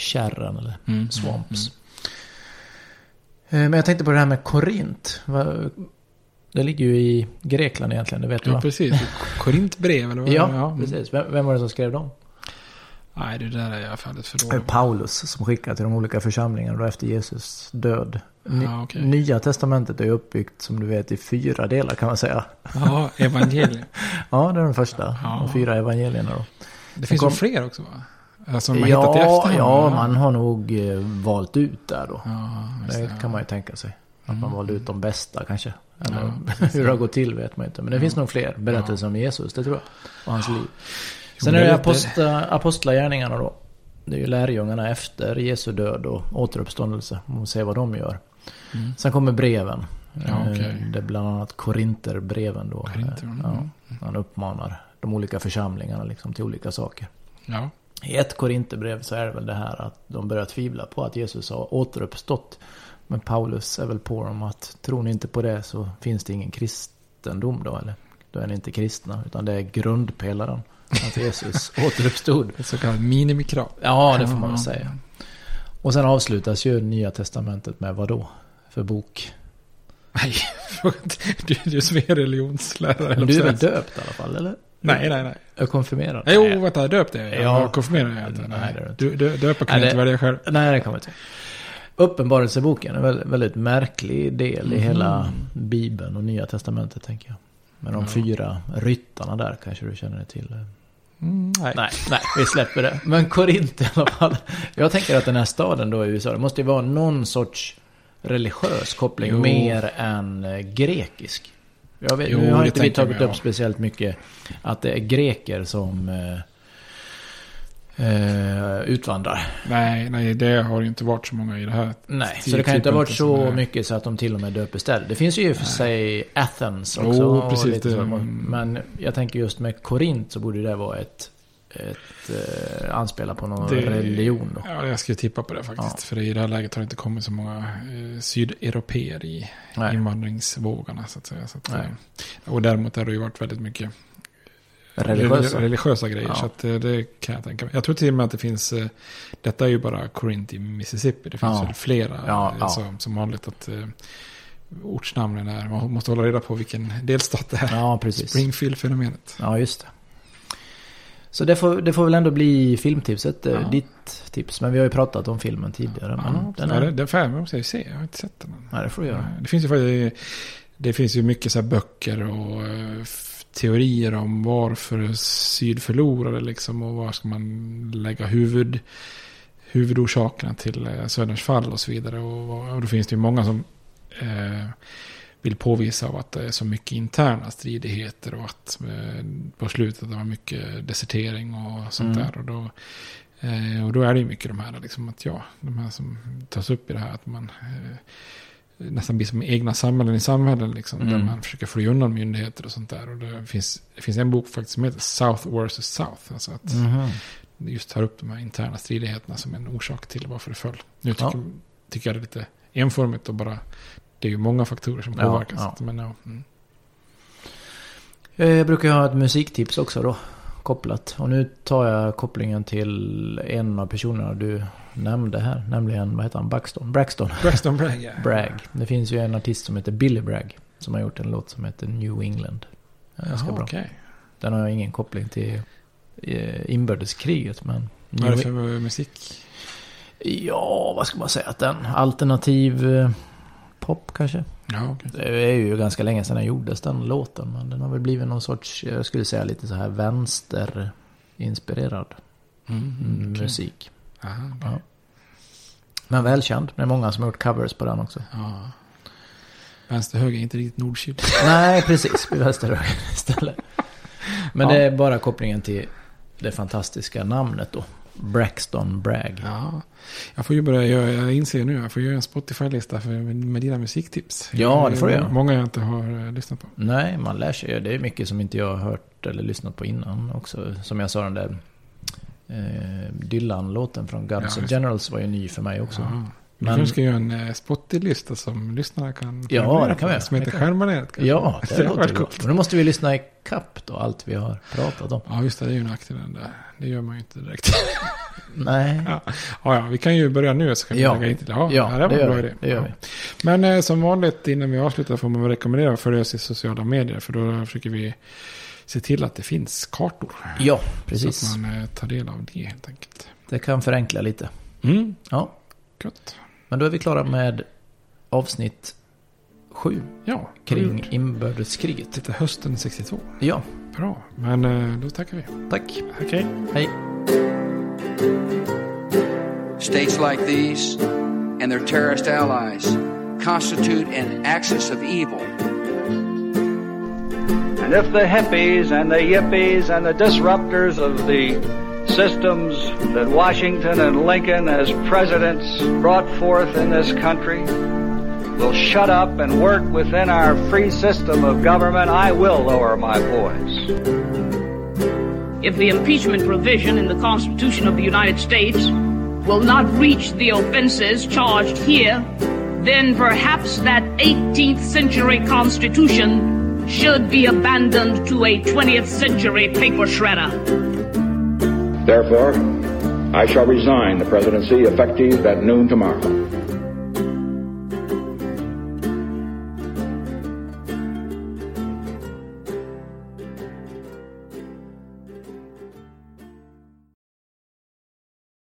E: kärren eller
A: Mm,
E: swamps. Eh, Men jag tänkte på det här med Korint. Det ligger ju i Grekland egentligen, det vet du
A: Ja,
E: va?
A: precis. Korintbrev eller vad?
E: Ja,
A: mm.
E: precis. Vem, vem var det som skrev dem?
A: Nej, det där är jag färdigt för
E: Det är
A: dålig.
E: Paulus som skickar till de olika församlingarna då efter Jesus död. Ny-
A: Ja, okej.
E: Nya testamentet är ju uppbyggt som du vet i fyra delar kan man säga.
A: Ja, evangelium.
E: Ja, det är den första.
A: Ja.
E: De fyra evangelierna då.
A: Det finns
E: kom-
A: fler också va? Alltså, man har hittat i
E: Ja,
A: efterhand.
E: ja, man har nog eh, valt ut där då.
A: Ja,
E: Det
A: det,
E: kan man ju tänka sig. Att man
A: Mm.
E: valde ut de bästa kanske. Eller
A: Ja,
E: hur det har gått till vet man inte. Men det finns nog fler berättelser om Jesus, det tror jag. Och hans liv. Sen är det aposta, apostlagärningarna då. Det är ju lärjungarna efter Jesu död och återuppståndelse. Man får se vad de gör.
A: Mm.
E: Sen kommer breven.
A: Ja.
E: Eh, Det är bland annat Korinterbreven då.
A: Korinter, mm.
E: Ja, han uppmanar de olika församlingarna liksom till olika saker.
A: Ja,
E: I ett Korinterbrev så är det väl det här att de börjar tvivla på att Jesus har återuppstått. Men Paulus är väl på dem att tror ni inte på det så finns det ingen kristendom då eller? Då är ni inte kristna utan det är grundpelaren. Att Jesus återuppstod.
A: ett så kallat minimikrav.
E: Ja, det får man väl säga. Och sen avslutas ju Nya Testamentet med vad då? För bok?
A: Nej, du, du är så religionslärare.
E: Men du är väl döpt i alla fall, eller?
A: Nej, nej, nej.
E: Jag är konfirmerad?
A: Jo,
E: Nej.
A: vänta, döpt är jag.
E: Ja.
A: Jag konfirmerar jag inte.
E: Nej,
A: Nej,
E: det är det inte.
A: du, dö, döpa kan
E: Nej,
A: inte
E: det-
A: välja själv.
E: Nej, det kan man inte. Uppenbarelseboken är en väldigt, väldigt märklig del i
A: Mhm.
E: hela Bibeln och Nya Testamentet tänker jag. Med de
A: Ja.
E: fyra ryttarna där kanske du känner till.
A: Mm, nej.
E: Nej, nej, vi släpper det. Men Korint i alla fall. Jag tänker att den här staden då i USA, det måste ju vara någon sorts religiös koppling
A: Jo.
E: mer än eh, grekisk. Jag vet,
A: Jo,
E: nu har inte vi tagit
A: vi,
E: upp
A: ja.
E: speciellt mycket att det är greker som eh, eh, utvandrar.
A: nej, nej, det har inte varit så många i det här.
E: Nej, så det kan inte ha varit så
A: är-
E: mycket så att de till och med döper städer. Det finns ju i och för sig Athens
A: Jo,
E: också. och
A: precis, det-
E: så. Men jag tänker just med Korint så borde det vara ett ett eh, anspelar på någon
A: Det-
E: religion då.
A: Ja, jag skulle tippa på det faktiskt.
E: Ja.
A: För i det här läget har det inte kommit så många eh, sydeuropeer i
E: Nej.
A: invandringsvågorna. Så att säga. Så att, eh, och däremot har det ju varit väldigt mycket
E: Religiösa.
A: reli- religiösa grejer.
E: Ja.
A: Så att, eh, det kan jag tänka mig. Jag tror till och med att det finns, eh, detta är ju bara Corinth i Mississippi. Det finns
E: Ja.
A: flera
E: Ja,
A: eh,
E: ja.
A: Som, vanligt att ortsnamnen är, man måste hålla reda på vilken delstat det är.
E: Ja, precis.
A: Springfield-fenomenet.
E: Ja, just det. Så det får, det får väl ändå bli filmtipset, eh,
A: Ja.
E: ditt tips. Men vi har ju pratat om filmen tidigare. Men
A: Ja,
E: den
A: ja,
E: är...
A: är fan, måste jag se. Jag har inte sett den.
E: Nej, det får du göra.
A: Det finns ju faktiskt det finns ju mycket så böcker och eh, teorier om varför syd förlorade liksom och var ska man lägga huvud, huvudorsakerna till eh, Söderns fall och så vidare. Och, och då finns det ju många som eh, vill påvisa av att det är så mycket interna stridigheter och att eh, på slutet det var mycket desertering och sånt
E: Mm.
A: där. Och då, eh, och då är det ju mycket de här, liksom att ja, de här som tas upp i det här, att man eh, nästan blir som egna samhällen i samhällen, liksom, där
E: Mm.
A: man försöker fly undan myndigheter och sånt där. Och det finns, det finns en bok faktiskt som heter South vs. South, alltså att det just tar upp de här interna stridigheterna som en orsak till varför det föll. Nu tycker,
E: Ja.
A: tycker jag det är lite enformigt och bara, det är ju många faktorer som
E: Ja,
A: påverkas.
E: ja.
A: Men, ja, mm.
E: Eh, Jag brukar ha ett musiktips också då. Kopplat. Och nu tar jag kopplingen till en av personerna du nämnde här. Nämligen, vad heter han? Buxton? Braxton.
A: Braxton Bragg, ja.
E: Bragg. Det finns ju en artist som heter Billy Bragg. Som har gjort en låt som heter New England. Ganska
A: Jaha,
E: bra.
A: okej.
E: Den har ingen koppling till eh, inbördeskriget. Men
A: Vad är det
E: New-
A: för musik?
E: Ja, vad ska man säga? Att den alternativ eh, pop kanske.
A: Ja, okej.
E: Det är ju ganska länge sedan den gjordes den låten. Men den har väl blivit någon sorts, jag skulle säga lite så här vänsterinspirerad
A: Mm,
E: mm,
A: okej.
E: musik.
A: Aha, okej.
E: Ja. Men välkänd. Det är många som har gjort covers på den också.
A: Ja. Vänster höger är inte riktigt nordkyl.
E: Nej, precis. Vid vänsterhöger istället. Men
A: Ja.
E: det är bara kopplingen till det fantastiska namnet då. Braxton Bragg.
A: Ja, jag får ju börja göra, jag inser nu, jag får göra en Spotify-lista med dina musiktips.
E: Ja, det får du göra.
A: Många jag inte har eh, lyssnat på.
E: Nej, man lär sig ju. Det är mycket som inte jag har hört eller lyssnat på innan också. Som jag sa, den där eh, Dylan-låten från Guns
A: Ja,
E: N'. Generals var ju ny för mig också.
A: Ja.
E: Men-
A: Men... kanske ska göra en eh, Spotify-lista som lyssnarna kan
E: Ja, det kan vi göra.
A: Som heter
E: Det
A: kanske.
E: Ja, det,
A: hade
E: låter gott. Men då måste vi lyssna i kapp då, allt vi har pratat om.
A: Ja, just det. Det är ju nackdelen där. Det gör man ju inte direkt.
E: Nej.
A: ja. Ja, ja, vi kan ju börja nu så kan vi
E: Ja.
A: lägga in till. Ja,
E: Ja,
A: det var
E: det
A: en bra
E: vi.
A: idé.
E: Det gör vi.
A: Men eh, som vanligt innan vi avslutar får man rekommendera att följa oss i sociala medier. För då försöker vi se till att det finns kartor.
E: Ja,
A: Så
E: precis.
A: att man eh, tar del av det helt enkelt.
E: Det kan förenkla lite.
A: Mm,
E: Ja,
A: gött.
E: Men då är vi klara med avsnitt sju
A: Ja,
E: kring
A: gjort.
E: inbördeskriget.
A: Lite hösten 62.
E: Ja,
A: Bra, men eh, då tackar vi.
E: tack.
A: Okej.
E: Hej.
F: States like these and their terrorist allies constitute an axis of evil.
D: And if the hippies and the yippies and the disruptors of the systems that Washington and Lincoln as presidents brought forth in this country will shut up and work within our free system of government, I will lower my voice.
G: if the impeachment provision in the Constitution of the United States will not reach the offenses charged here, then perhaps that 18th century Constitution should be abandoned to a 20th century paper shredder.
H: Therefore, I shall resign the presidency effective at noon tomorrow.